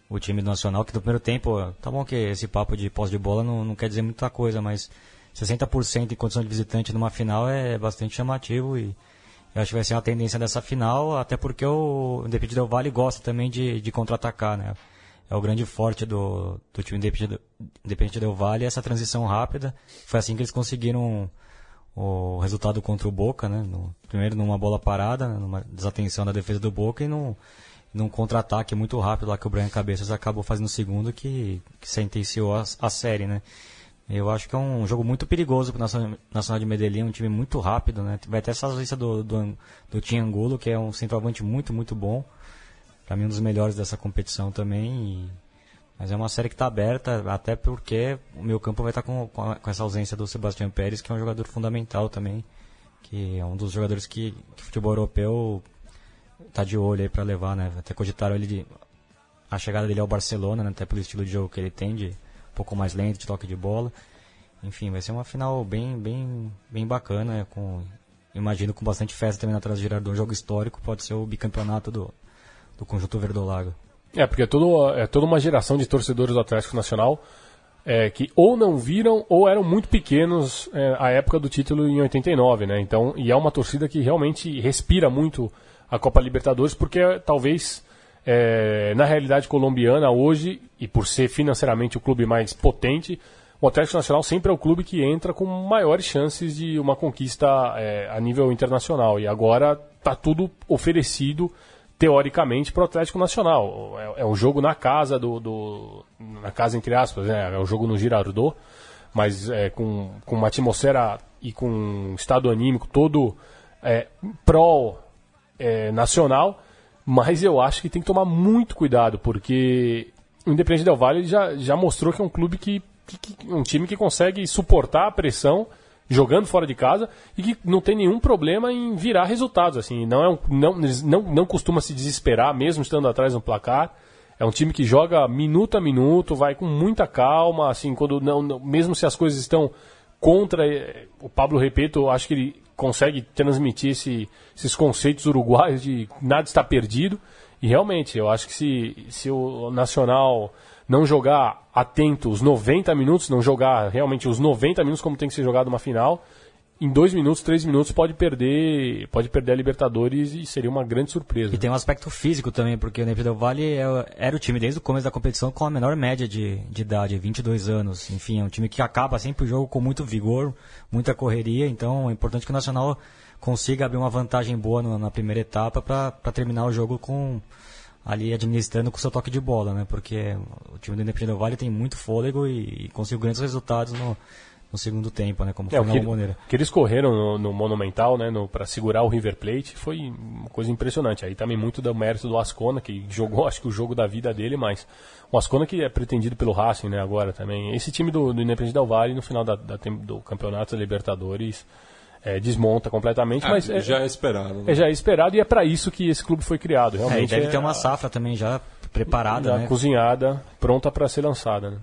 o time do Nacional, que no primeiro tempo, tá bom que esse papo de pós de bola não, não quer dizer muita coisa, mas 60% em condição de visitante numa final é bastante chamativo e eu acho que vai ser uma tendência dessa final, até porque o Independente Del Vale gosta também de, de contra-atacar, né? É o grande forte do, do time Independente Del Vale, essa transição rápida. Foi assim que eles conseguiram o resultado contra o Boca, né? No, primeiro numa bola parada, né? numa desatenção da defesa do Boca e num, num contra-ataque muito rápido lá que o Brian Cabeças acabou fazendo o segundo que, que sentenciou a, a série, né? Eu acho que é um jogo muito perigoso para o Nacional de Medellín, um time muito rápido, né? Vai ter essa ausência do, do, do Tiangulo, que é um centroavante muito, muito bom. Para mim, um dos melhores dessa competição também. E... Mas é uma série que está aberta, até porque o meu campo vai estar tá com, com, essa ausência do Sebastião Pérez, que é um jogador fundamental também. Que é um dos jogadores que, que o futebol europeu está de olho aí para levar, né? Até cogitaram ele de, a chegada dele ao Barcelona, né? até pelo estilo de jogo que ele tem de um pouco mais lento de toque de bola. Enfim, vai ser uma final bem, bem, bem bacana, com, imagino com bastante festa também atrás do Girardot, um jogo histórico, pode ser o bicampeonato do, do conjunto verdolago. É, porque é, todo, é toda uma geração de torcedores do Atlético Nacional é, que ou não viram ou eram muito pequenos é, à época do título em 89, né? Então, e é uma torcida que realmente respira muito a Copa Libertadores, porque talvez é, na realidade colombiana hoje, e por ser financeiramente o clube mais potente, o Atlético Nacional sempre é o clube que entra com maiores chances de uma conquista é, a nível internacional. E agora está tudo oferecido, teoricamente, para o Atlético Nacional. É, é, um jogo na casa do, do. na casa, entre aspas, né? é um jogo no Girardot, mas é, com, com uma atmosfera e com um estado anímico todo é, pró-nacional. É, mas eu acho que tem que tomar muito cuidado, porque o Independente Del Valle já, já mostrou que é um clube que, que, que, um time que consegue suportar a pressão jogando fora de casa e que não tem nenhum problema em virar resultados assim não é um, não, não não costuma se desesperar mesmo estando atrás no placar é um time que joga minuto a minuto vai com muita calma assim quando não, não mesmo se as coisas estão contra eh, o Pablo Repeto acho que ele consegue transmitir esse, esses conceitos uruguaios de nada está perdido. E realmente, eu acho que se, se o Nacional não jogar atento os 90 minutos, não jogar realmente os 90 minutos como tem que ser jogado uma final, em dois minutos, três minutos pode perder, pode perder a Libertadores e seria uma grande surpresa. E tem um aspecto físico também, porque o Neve Del Valle é, era o time desde o começo da competição com a menor média de, de idade, 22 anos. Enfim, é um time que acaba sempre o jogo com muito vigor, muita correria, então é importante que o Nacional consiga abrir uma vantagem boa na primeira etapa para terminar o jogo com ali administrando com seu toque de bola, né? Porque o time do Independente Del Valle tem muito fôlego e, e conseguiu grandes resultados no no segundo tempo, né? Como é, foi na Bomboneira. que eles correram no, no Monumental, né? para segurar o River Plate, foi uma coisa impressionante. Aí também muito do mérito do Ascona, que jogou, acho que o jogo da vida dele, mas o Ascona que é pretendido pelo Racing, né? Agora também. Esse time do, do Independente Del Valle, no final da, da, do Campeonato da Libertadores, é, desmonta completamente, ah, mas é, já é esperado. Né? É já é esperado e é para isso que esse clube foi criado. Realmente é, deve ter uma safra também já preparada, já né? cozinhada, pronta para ser lançada. Né?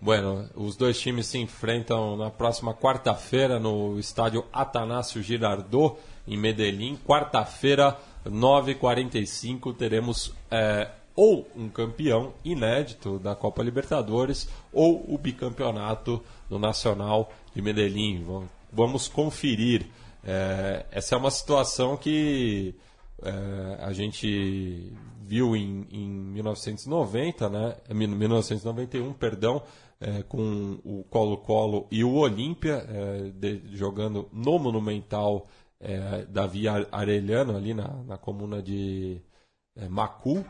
Bueno, os dois times se enfrentam na próxima quarta-feira no estádio Atanásio Girardot, em Medellín. Quarta-feira, 9h45, teremos é, ou um campeão inédito da Copa Libertadores ou o bicampeonato do Nacional de Medellín. Vamos conferir. É, essa é uma situação que é, a gente viu em, em 1990, né? 1991, perdão, é, com o Colo-Colo e o Olímpia é, jogando no Monumental é, Davi Arellano, ali na, na comuna de é, Macu,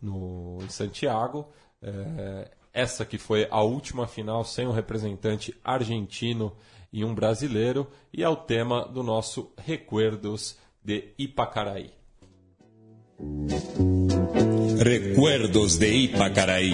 no, em Santiago. É, essa que foi a última final sem um representante argentino e um brasileiro, e é o tema do nosso Recuerdos de Ipacaraí. Recuerdos de Ipacaraí.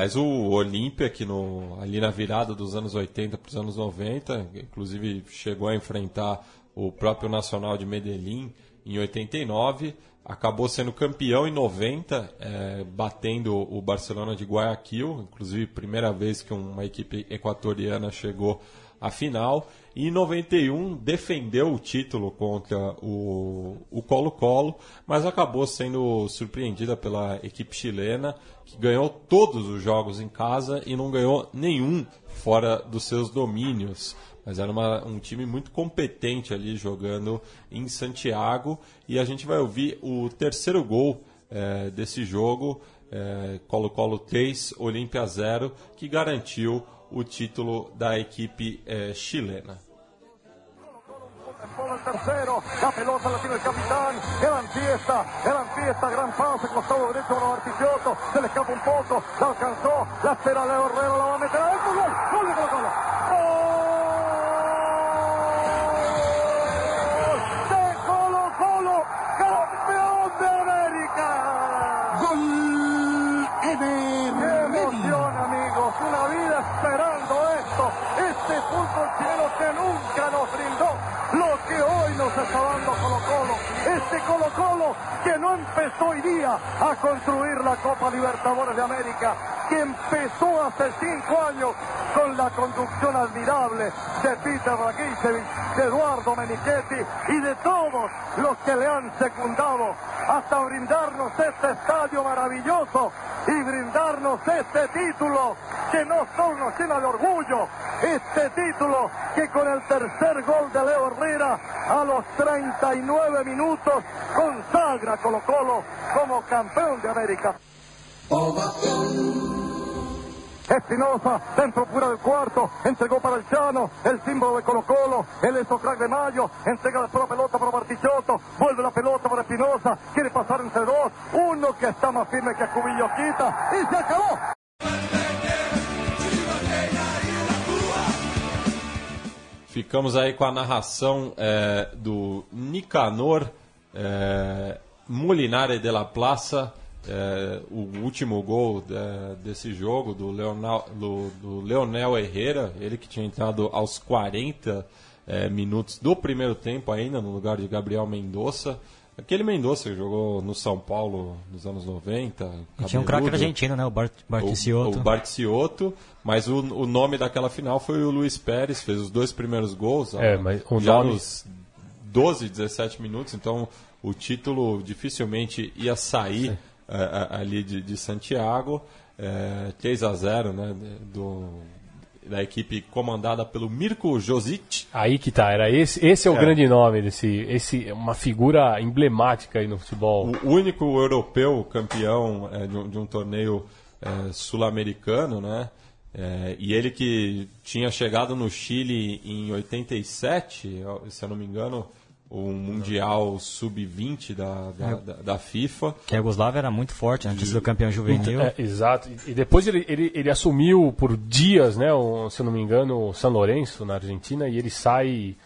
Aliás, o Olímpia, que no, ali na virada dos anos 80 para os anos 90, inclusive chegou a enfrentar o próprio Nacional de Medellín em 89, acabou sendo campeão em 90, é, batendo o Barcelona de Guayaquil, inclusive primeira vez que uma equipe equatoriana chegou à final. E em 91 defendeu o título contra o Colo-Colo, mas acabou sendo surpreendida pela equipe chilena, que ganhou todos os jogos em casa e não ganhou nenhum fora dos seus domínios. Mas era uma, um time muito competente ali jogando em Santiago. E a gente vai ouvir o terceiro gol é, desse jogo, Colo-Colo é, 3, Olímpia 0, que garantiu o título da equipe é, chilena. Bola el tercero, la pelota la tiene el capitán, gran fiesta, gran fiesta, gran pase, costado derecho para Bartichotto, se le escapa un poco, la alcanzó, la espera Leo Herrera, la va a meter, ¡gol! ¡Gol! ¡Gol de Colo Colo! ¡Gol! ¡De Colo Colo! ¡Campeón de América! ¡Gol! Eder ¡Qué emoción, amigos! Una vida esperando esto, este fútbol chileno que nunca nos brindó lo que hoy nos Este Colo Colo que no empezó hoy día a construir la Copa Libertadores de América, que empezó hace cinco años con la conducción admirable de Peter Dragicevic, de Eduardo Menichetti y de todos los que le han secundado hasta brindarnos este estadio maravilloso y brindarnos este título que no solo nos llena de orgullo, este título que con el tercer gol de Leo Herrera a los 39 minutos consagra Colo Colo como campeón de América. Espinosa, dentro fuera del cuarto, entregó para el Chano, el símbolo de Colo Colo, el esocrack de Mayo, entrega después la pelota para Bartichotto, vuelve la pelota para Espinosa, quiere pasar entre dos, uno que está más firme que Cubillo quita y se acabó. Ficamos aí com a narração é, do Nicanor é, Molinare de la Plaza, é, o último gol é, desse jogo do Leonel, do, do Leonel Herrera, ele que tinha entrado aos 40 é, minutos do primeiro tempo ainda, no lugar de Gabriel Mendonça. Aquele Mendonça que jogou no São Paulo nos anos 90. E tinha um craque argentino, né? O Bart, Barticioto. O, o Barticioto, mas o, o nome daquela final foi o Luiz Pérez, fez os dois primeiros gols. É, mas o já nome... nos 12, 17 minutos, então o título dificilmente ia sair é, ali de, de Santiago. É, 3 a 0 né, do, da equipe comandada pelo Mirko Josic. Aí que tá, era esse, esse é o É. grande nome desse, esse uma figura emblemática aí no futebol. O único europeu campeão é, de, um, de um torneio é, sul-americano, né? É, e ele que tinha chegado no Chile em 87, se eu não me engano, o Mundial Sub-20 da, da, da, da FIFA. Que a Yugoslávia era muito forte antes do campeão juvenil. É, exato. E- E depois ele, ele, ele assumiu por dias, né, o- se eu não me engano, o San Lourenço, na Argentina, e ele sai.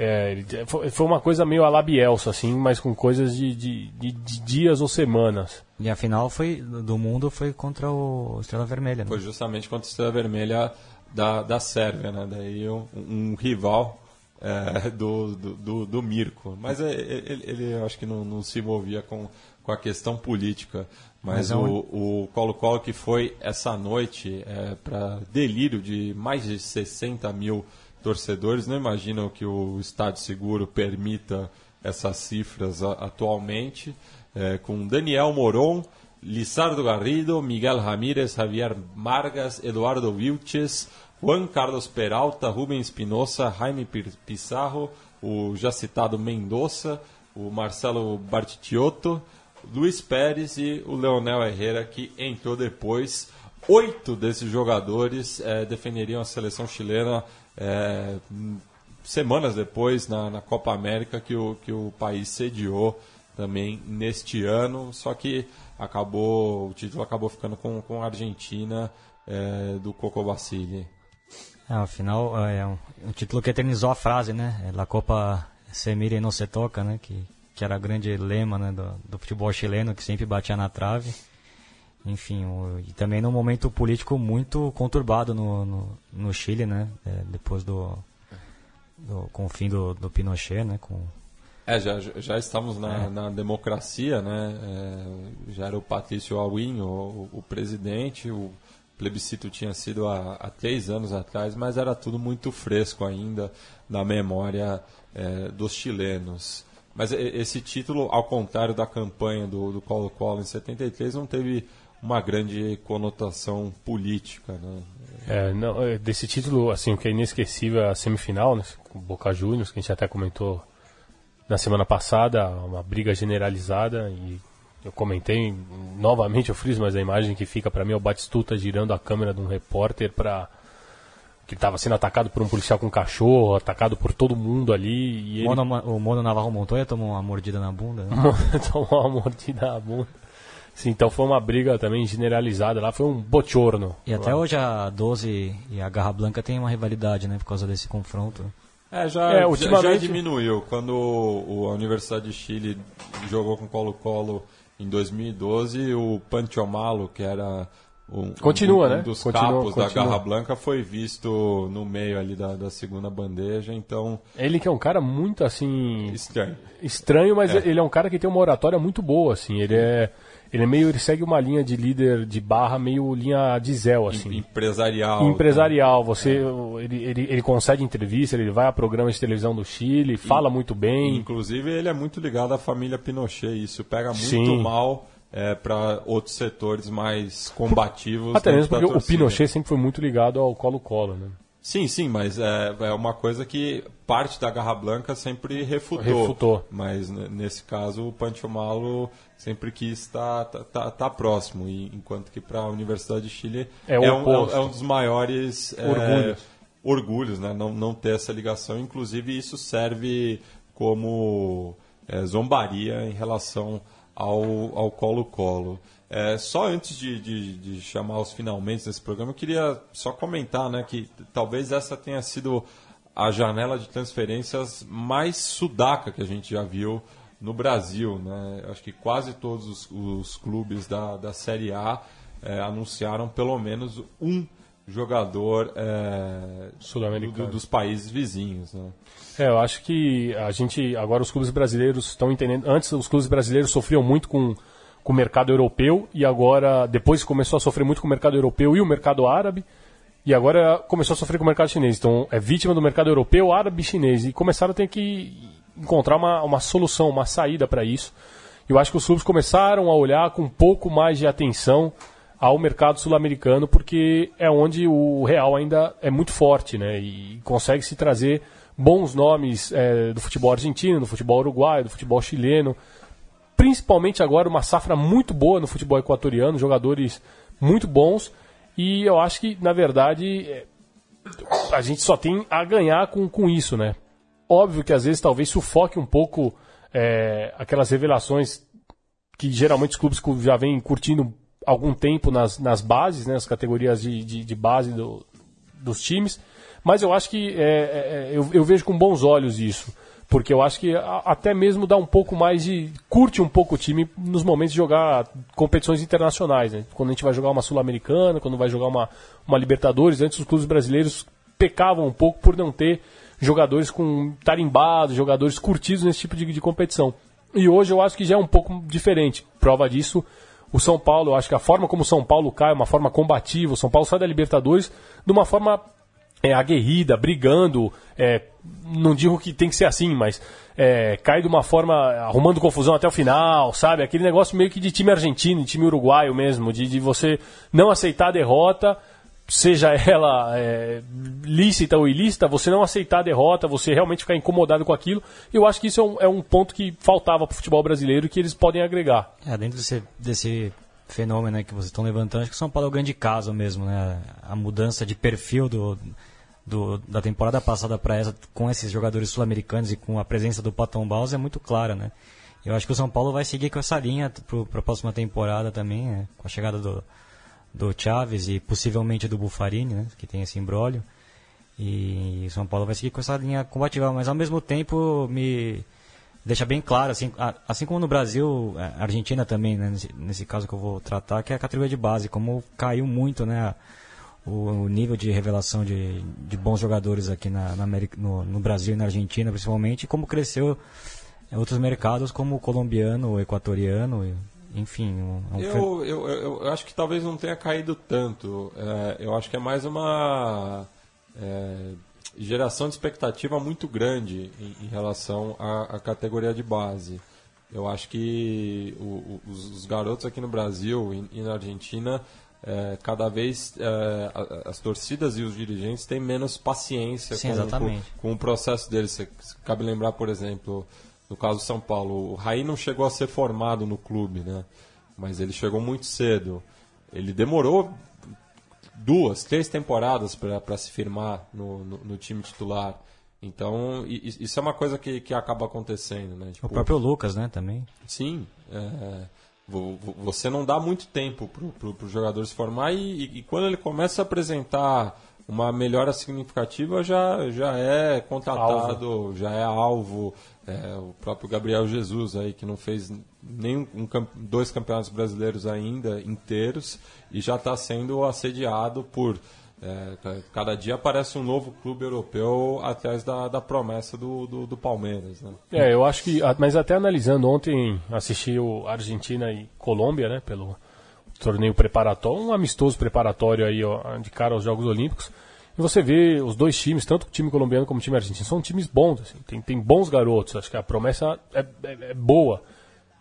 é, ele- foi uma coisa meio a la Bielsa, assim, mas com coisas de, de, de- de dias ou semanas. E a final foi, do mundo foi contra o Estrela Vermelha. Né? Foi justamente contra a Estrela Vermelha da, da Sérvia, né? Daí um, um rival é, do, do, do, Mirko. Mas é, ele, ele eu acho que não, não se envolvia com, com a questão política. Mas, Mas é o, o Colo-Colo que foi essa noite é, para delírio de mais de 60 mil torcedores. Não imaginam que o Estádio Seguro permita essas cifras a- atualmente. É, com Daniel Moron, Lizardo Garrido, Miguel Ramírez, Javier Margas, Eduardo Vilches, Juan Carlos Peralta, Rubens Espinosa, Jaime Pizarro, o já citado Mendoza, o Marcelo Bartichotto, Luiz Pérez e o Leonel Herrera, que entrou depois. Oito desses jogadores é, defenderiam a seleção chilena é, semanas depois na, na, Copa América que o, que o país sediou também neste ano, só que acabou o título acabou ficando com, com a Argentina é, do Coco Basile. É, afinal, é um, um, título que eternizou a frase, né? La Copa se mira e não se toca, né? Que, que era o grande lema né, do, do futebol chileno, que sempre batia na trave. Enfim, o, e também num momento político muito conturbado no, no, no Chile, né? É, depois do, do, com o fim do, do Pinochet, né? Com, é, já, já estamos na, é. na democracia, né? É, já era o Patrício Alwin, o, o presidente, o plebiscito tinha sido há, há, três anos atrás, mas era tudo muito fresco ainda na memória é, dos chilenos. Mas esse título, ao contrário da campanha do Colo-Colo em 73, não teve uma grande conotação política, né? É, não, é, desse título, assim, o que é inesquecível é a semifinal, né, com Boca Juniors, que a gente até comentou na semana passada, uma briga generalizada e eu comentei novamente, eu friso, mas a imagem que fica para mim é o Batistuta girando a câmera de um repórter para que estava sendo atacado por um policial com um cachorro, atacado por todo mundo ali. E ele... Mono, o Mono Navarro Montoya tomou uma mordida na bunda. Né? tomou uma mordida na bunda. Sim, então foi uma briga também generalizada lá, foi um bochorno. E até hoje a 12 e a Garra Blanca tem uma rivalidade, né, por causa desse confronto. É, já, é, ultimamente... já diminuiu. Quando a Universidade de Chile jogou com Colo-Colo em 2012, o Pantiomalo, que era um, continua, um, um né? dos continua, capos continua. da Garra Blanca, foi visto no meio ali da, da, segunda bandeja, então... Ele que é um cara muito, assim... Estranho. Estranho, mas é. ele é um cara que tem uma oratória muito boa, assim. Ele é ele é meio, ele segue uma linha de líder de barra meio linha de Zéu, assim. Empresarial. Empresarial. Você, é. ele, ele, ele concede entrevista, ele vai a programas de televisão do Chile, fala muito bem. Inclusive, ele é muito ligado à família Pinochet. Isso pega muito Sim. mal é, para outros setores mais combativos. Até mesmo porque o Pinochet sempre foi muito ligado ao Colo-Colo, né? Sim, sim, mas é, é uma coisa que parte da Garra Blanca sempre refutou. Refutou. Mas nesse caso o Pancho Malo sempre quis estar tá, tá, tá próximo, e, enquanto que para a Universidade de Chile é, é, um, é, é um, dos maiores é, orgulhos, orgulhos né? não, não ter essa ligação. Inclusive isso serve como é, zombaria em relação ao Colo-Colo. É, só antes de, de, de, chamar os finalmente desse programa, eu queria só comentar né, que talvez essa tenha sido a janela de transferências mais sudaca que a gente já viu no Brasil. Né? Acho que quase todos os, os clubes da, da Série A é, anunciaram pelo menos um jogador é, do, dos países vizinhos. Né? É, eu acho que a gente agora os clubes brasileiros estão entendendo. Antes os clubes brasileiros sofriam muito com com o mercado europeu e agora, depois começou a sofrer muito com o mercado europeu e o mercado árabe, e agora começou a sofrer com o mercado chinês. Então é vítima do mercado europeu, árabe e chinês. E começaram a ter que encontrar uma, uma solução, uma saída para isso. Eu acho que os clubes começaram a olhar com um pouco mais de atenção ao mercado sul-americano, porque é onde o real ainda é muito forte, né? E consegue se trazer bons nomes é, do futebol argentino, do futebol uruguaio, do futebol chileno principalmente agora uma safra muito boa no futebol equatoriano, jogadores muito bons. E eu acho que, na verdade, é, a gente só tem a ganhar com, com isso, né? Óbvio que às vezes talvez sufoque um pouco é, aquelas revelações que geralmente os clubes já vêm curtindo algum tempo nas, nas bases, né, nas categorias de, de, de base do, dos times. Mas eu acho que é, é, é eu, eu vejo com bons olhos isso porque eu acho que até mesmo dá um pouco mais de. curte um pouco o time nos momentos de jogar competições internacionais. Né? Quando a gente vai jogar uma Sul-Americana, quando vai jogar uma, uma Libertadores, antes os clubes brasileiros pecavam um pouco por não ter jogadores com tarimbados, jogadores curtidos nesse tipo de, de competição. E hoje eu acho que já é um pouco diferente. Prova disso, o São Paulo, eu acho que a forma como o São Paulo cai é uma forma combativa. O São Paulo sai da Libertadores de uma forma é, aguerrida, brigando. É, não digo que tem que ser assim, mas é, cai de uma forma arrumando confusão até o final, sabe? Aquele negócio meio que de time argentino, de time uruguaio mesmo, de, de você não aceitar a derrota seja ela é, lícita ou ilícita, você não aceitar a derrota, você realmente ficar incomodado com aquilo. Eu acho que isso é um, é um ponto que faltava para o futebol brasileiro que eles podem agregar. É, dentro desse, desse fenômeno né, que vocês estão levantando, acho que São Paulo é o grande caso mesmo, né? A mudança de perfil do, do da temporada passada para essa, com esses jogadores sul-americanos e com a presença do Patão Baus é muito clara, né? Eu acho que o São Paulo vai seguir com essa linha para a próxima temporada também, né? com a chegada do, do Chaves e possivelmente do Bufarini, né? que tem esse imbróglio. E o São Paulo vai seguir com essa linha combativa, mas ao mesmo tempo me deixa bem claro, assim, assim como no Brasil, a Argentina também, né, nesse, nesse, caso que eu vou tratar, que é a categoria de base, como caiu muito né, o, o nível de revelação de, de bons jogadores aqui na, na América, no, no, Brasil e na Argentina principalmente, e como cresceu outros mercados como o colombiano, o equatoriano, enfim. Um, eu, eu, eu, eu, acho que talvez não tenha caído tanto, é, eu acho que é mais uma... É, geração de expectativa muito grande em, em relação à, à, categoria de base. Eu acho que o, os, os, garotos aqui no Brasil e, e na Argentina, é, cada vez é, as torcidas e os dirigentes têm menos paciência Sim, com, com, com, o processo deles. Cabe lembrar, por exemplo, no caso do São Paulo, o Raí não chegou a ser formado no clube, né? mas ele chegou muito cedo. Ele demorou duas, três temporadas para se firmar no, no, no, time titular. Então, isso é uma coisa que, que acaba acontecendo, né? Tipo, o próprio Lucas, né, também. Sim. É, você não dá muito tempo para o jogador se formar e, e, quando ele começa a apresentar uma melhora significativa, já, já é contratado, alvo. já é alvo. É, o próprio Gabriel Jesus aí, que não fez nem um, dois campeonatos brasileiros ainda inteiros e já está sendo assediado por. É, cada dia aparece um novo clube europeu atrás da, da promessa do, do, do, Palmeiras. Né? É, eu acho que, mas até analisando, ontem assisti o Argentina e Colômbia, né, pelo torneio preparatório, um amistoso preparatório aí ó, de cara aos Jogos Olímpicos. E você vê os dois times, tanto o time colombiano como o time argentino, são times bons, assim, tem, tem bons garotos, acho que a promessa é, é, é boa.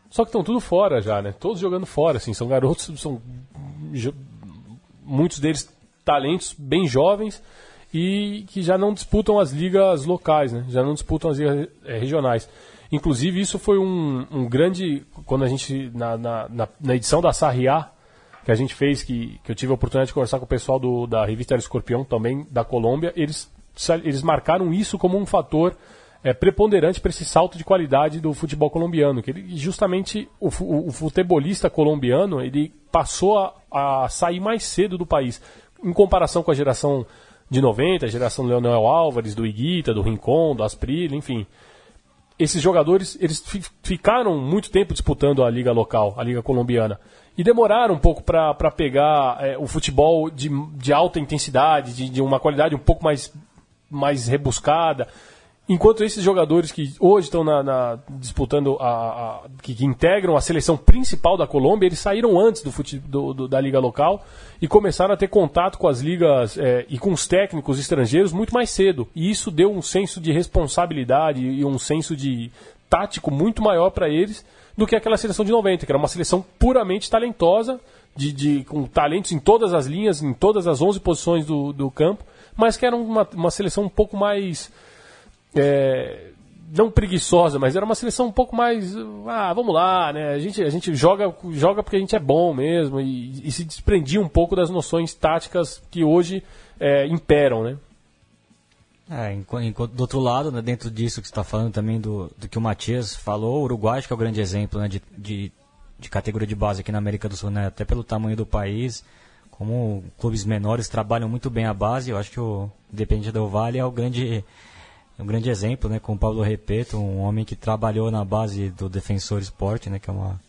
Só que estão tudo fora já, né? Todos jogando fora, assim. São garotos, são muitos deles talentos bem jovens e que já não disputam as ligas locais, né? Já não disputam as ligas é, regionais. Inclusive, isso foi um, um grande. Quando a gente. Na, na, na, edição da Sarriá, que a gente fez, que, que eu tive a oportunidade de conversar com o pessoal do, da revista Escorpião, também da Colômbia, eles, eles marcaram isso como um fator é, preponderante para esse salto de qualidade do futebol colombiano, que ele, justamente o, o, o futebolista colombiano ele passou a, a, sair mais cedo do país, em comparação com a geração de 90, a geração do Leonel Álvares, do Iguita, do Rincon, do Asprilla, enfim. Esses jogadores eles ficaram muito tempo disputando a liga local, a liga colombiana, e demoraram um pouco para pegar é, o futebol de, de alta intensidade, de, de uma qualidade um pouco mais, mais rebuscada. Enquanto esses jogadores que hoje estão na, na, disputando, a, a que, que, integram a seleção principal da Colômbia, eles saíram antes do, fute, do, do da liga local e começaram a ter contato com as ligas é, e com os técnicos estrangeiros muito mais cedo. E isso deu um senso de responsabilidade e um senso de tático muito maior para eles do que aquela seleção de 90, que era uma seleção puramente talentosa, de, de, com talentos em todas as linhas, em todas as 11 posições do, do campo, mas que era uma, uma seleção um pouco mais é, não preguiçosa, mas era uma seleção um pouco mais. Ah, vamos lá, né? A gente, a gente joga, joga porque a gente é bom mesmo e, e se desprendia um pouco das noções táticas que hoje é, imperam, né? É, enquanto, do outro lado, né, dentro disso que você está falando também do, do que o Matias falou, o Uruguai que é o grande exemplo né, de, de, de, categoria de base aqui na América do Sul, né, até pelo tamanho do país, como clubes menores trabalham muito bem a base, eu acho que o Independente do Vale é o grande um grande exemplo, né, com o Paulo Repeto, um homem que trabalhou na base do Defensor Esporte, né, que é uma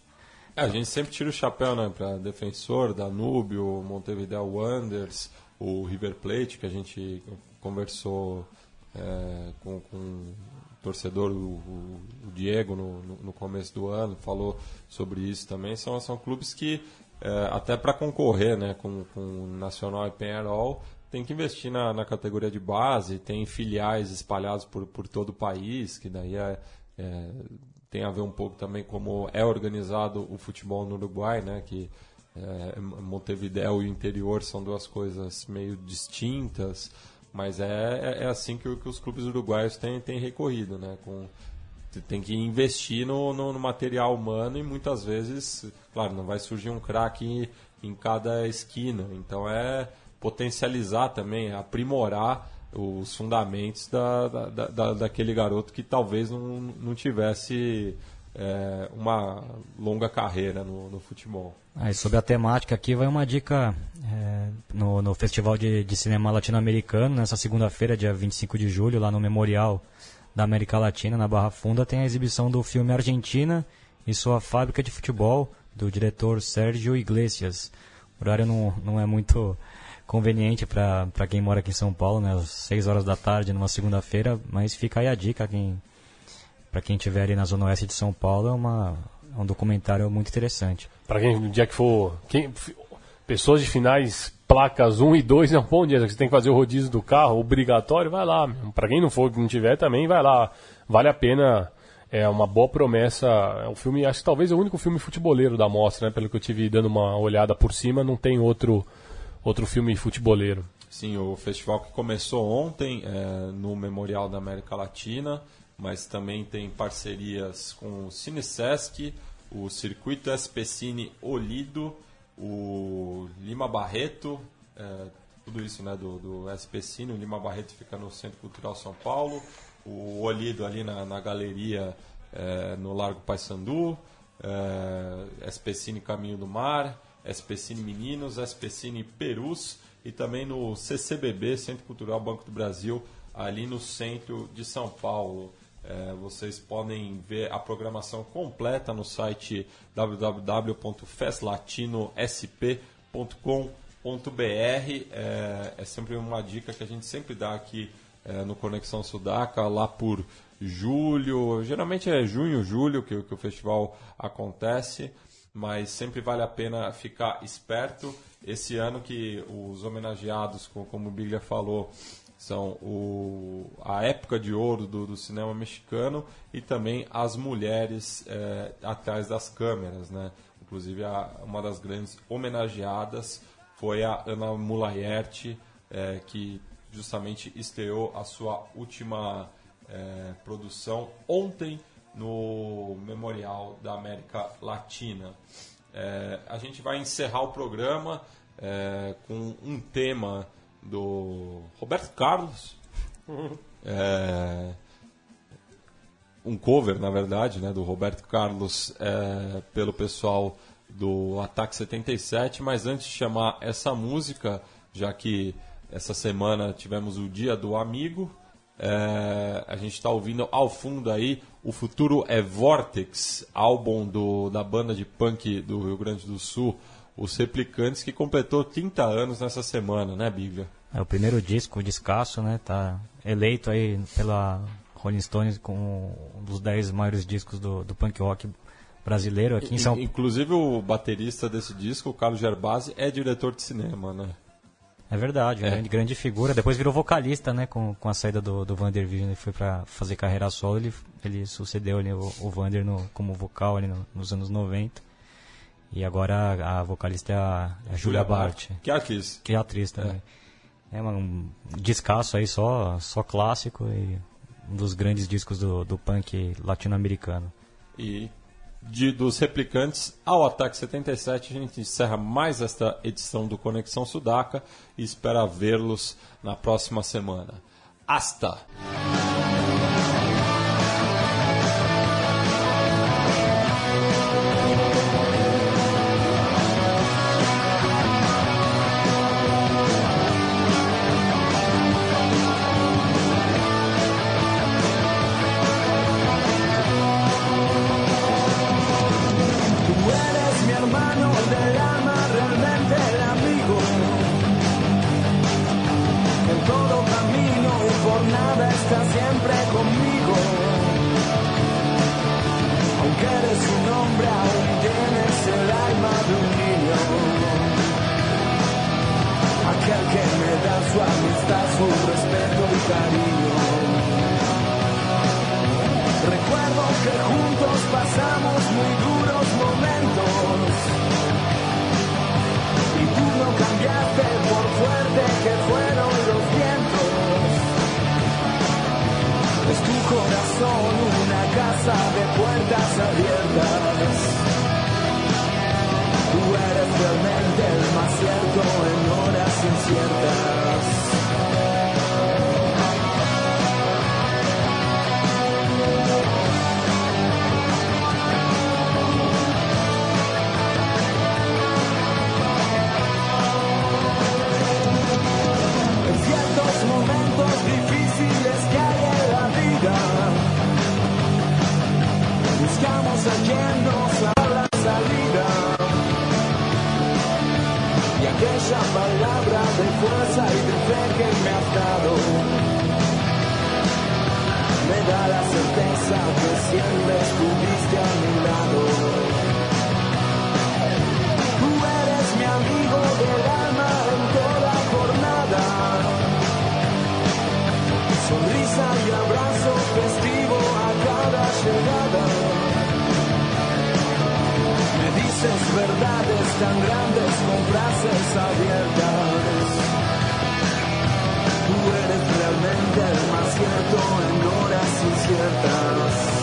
é, a gente sempre tira o chapéu, né, para Defensor, Danúbio, Montevideo Wanderers, o River Plate, que a gente conversou é, com, com torcedor, o, o Diego, no, no, começo do ano, falou sobre isso também. São, são clubes que, é, até para concorrer né, com, com Nacional e Penharol, tem que investir na, na categoria de base, tem filiais espalhados por, por todo o país, que daí é, é, tem a ver um pouco também como é organizado o futebol no Uruguai, né? Que É, Montevideo e o interior são duas coisas meio distintas, mas é, é, é assim que, que, os clubes uruguaios têm, têm recorrido, né? Com, tem que investir no, no, no, material humano e muitas vezes, claro, não vai surgir um craque em, em cada esquina. Então é potencializar também, aprimorar os fundamentos da, da, da, daquele garoto que talvez não, não tivesse é, uma longa carreira no, no futebol. Ah, sobre a temática aqui, vai uma dica é, no, no Festival de, de Cinema Latino-Americano, nessa segunda-feira, dia 25 de julho, lá no Memorial da América Latina, na Barra Funda, tem a exibição do filme Argentina e sua fábrica de futebol, do diretor Sérgio Iglesias. O horário não, não é muito conveniente para quem mora aqui em São Paulo, né? Às 6 horas da tarde, numa segunda-feira, mas fica aí a dica quem para quem estiver ali na zona oeste de São Paulo, é, uma, é um documentário muito interessante. Para quem no dia que for, quem, pessoas de finais placas 1 e 2 é um bom dia, você tem que fazer o rodízio do carro, obrigatório, vai lá. Para quem não for, não tiver também, vai lá. Vale a pena é uma boa promessa. É um filme, acho que talvez é o único filme futeboleiro da mostra, né? Pelo que eu tive dando uma olhada por cima, não tem outro outro filme futeboleiro. Sim, o festival que começou ontem é, no Memorial da América Latina, mas também tem parcerias com o Cinesesc, o Circuito SPCine Olido, o Lima Barreto, é, tudo isso né, do, do SPCine, o Lima Barreto fica no Centro Cultural São Paulo, o Olido ali na, na galeria é, no Largo Paissandu, é, SPCine Caminho do Mar, SPCine Meninos, SPCine Perus e também no CCBB, Centro Cultural Banco do Brasil, ali no centro de São Paulo. É, vocês podem ver a programação completa no site www.feslaatinosp.com.br. É, é sempre uma dica que a gente sempre dá aqui é, no Conexão Sudaca, lá por julho, geralmente é junho, julho que, que o festival acontece mas sempre vale a pena ficar esperto. Esse ano que os homenageados, como o Biglia falou, são o, a época de ouro do, do, cinema mexicano e também as mulheres é, atrás das câmeras, né? Inclusive a, uma das grandes homenageadas foi a Ana Mulaerte, é, que justamente estreou a sua última é, produção ontem no Memorial da América Latina. É, a gente vai encerrar o programa é, com um tema do Roberto Carlos. É, um cover, na verdade, né, do Roberto Carlos é, pelo pessoal do Ataque 77. Mas antes de chamar essa música, já que essa semana tivemos o Dia do Amigo, é, a gente está ouvindo ao fundo aí O Futuro é Vortex, álbum do, da banda de punk do Rio Grande do Sul, Os Replicantes, que completou 30 anos nessa semana, né, Bíblia? É o primeiro disco, o descasso, né? Tá eleito aí pela Rolling Stones com um dos 10 maiores discos do, do punk rock brasileiro aqui em São Paulo. Inclusive o baterista desse disco, o Carlos Gerbasi, é diretor de cinema, né? É verdade, é. grande, grande figura. Depois virou vocalista, né? Com, com a saída do, do Vander Vision, ele foi para fazer carreira solo. Ele, ele sucedeu ali, o, o Vander no, como vocal ali no, nos anos 90. E agora a, a vocalista é a, a Julia Bart. Que é atriz. Que é atriz também. É, é um descasso aí, só, só clássico e um dos grandes discos do, do punk latino-americano. E de, dos replicantes ao Ataque 77. A gente encerra mais esta edição do Conexão Sudaca e espera vê-los na próxima semana. Hasta! tan grandes con frases abiertas. Tú eres realmente el más cierto en horas inciertas.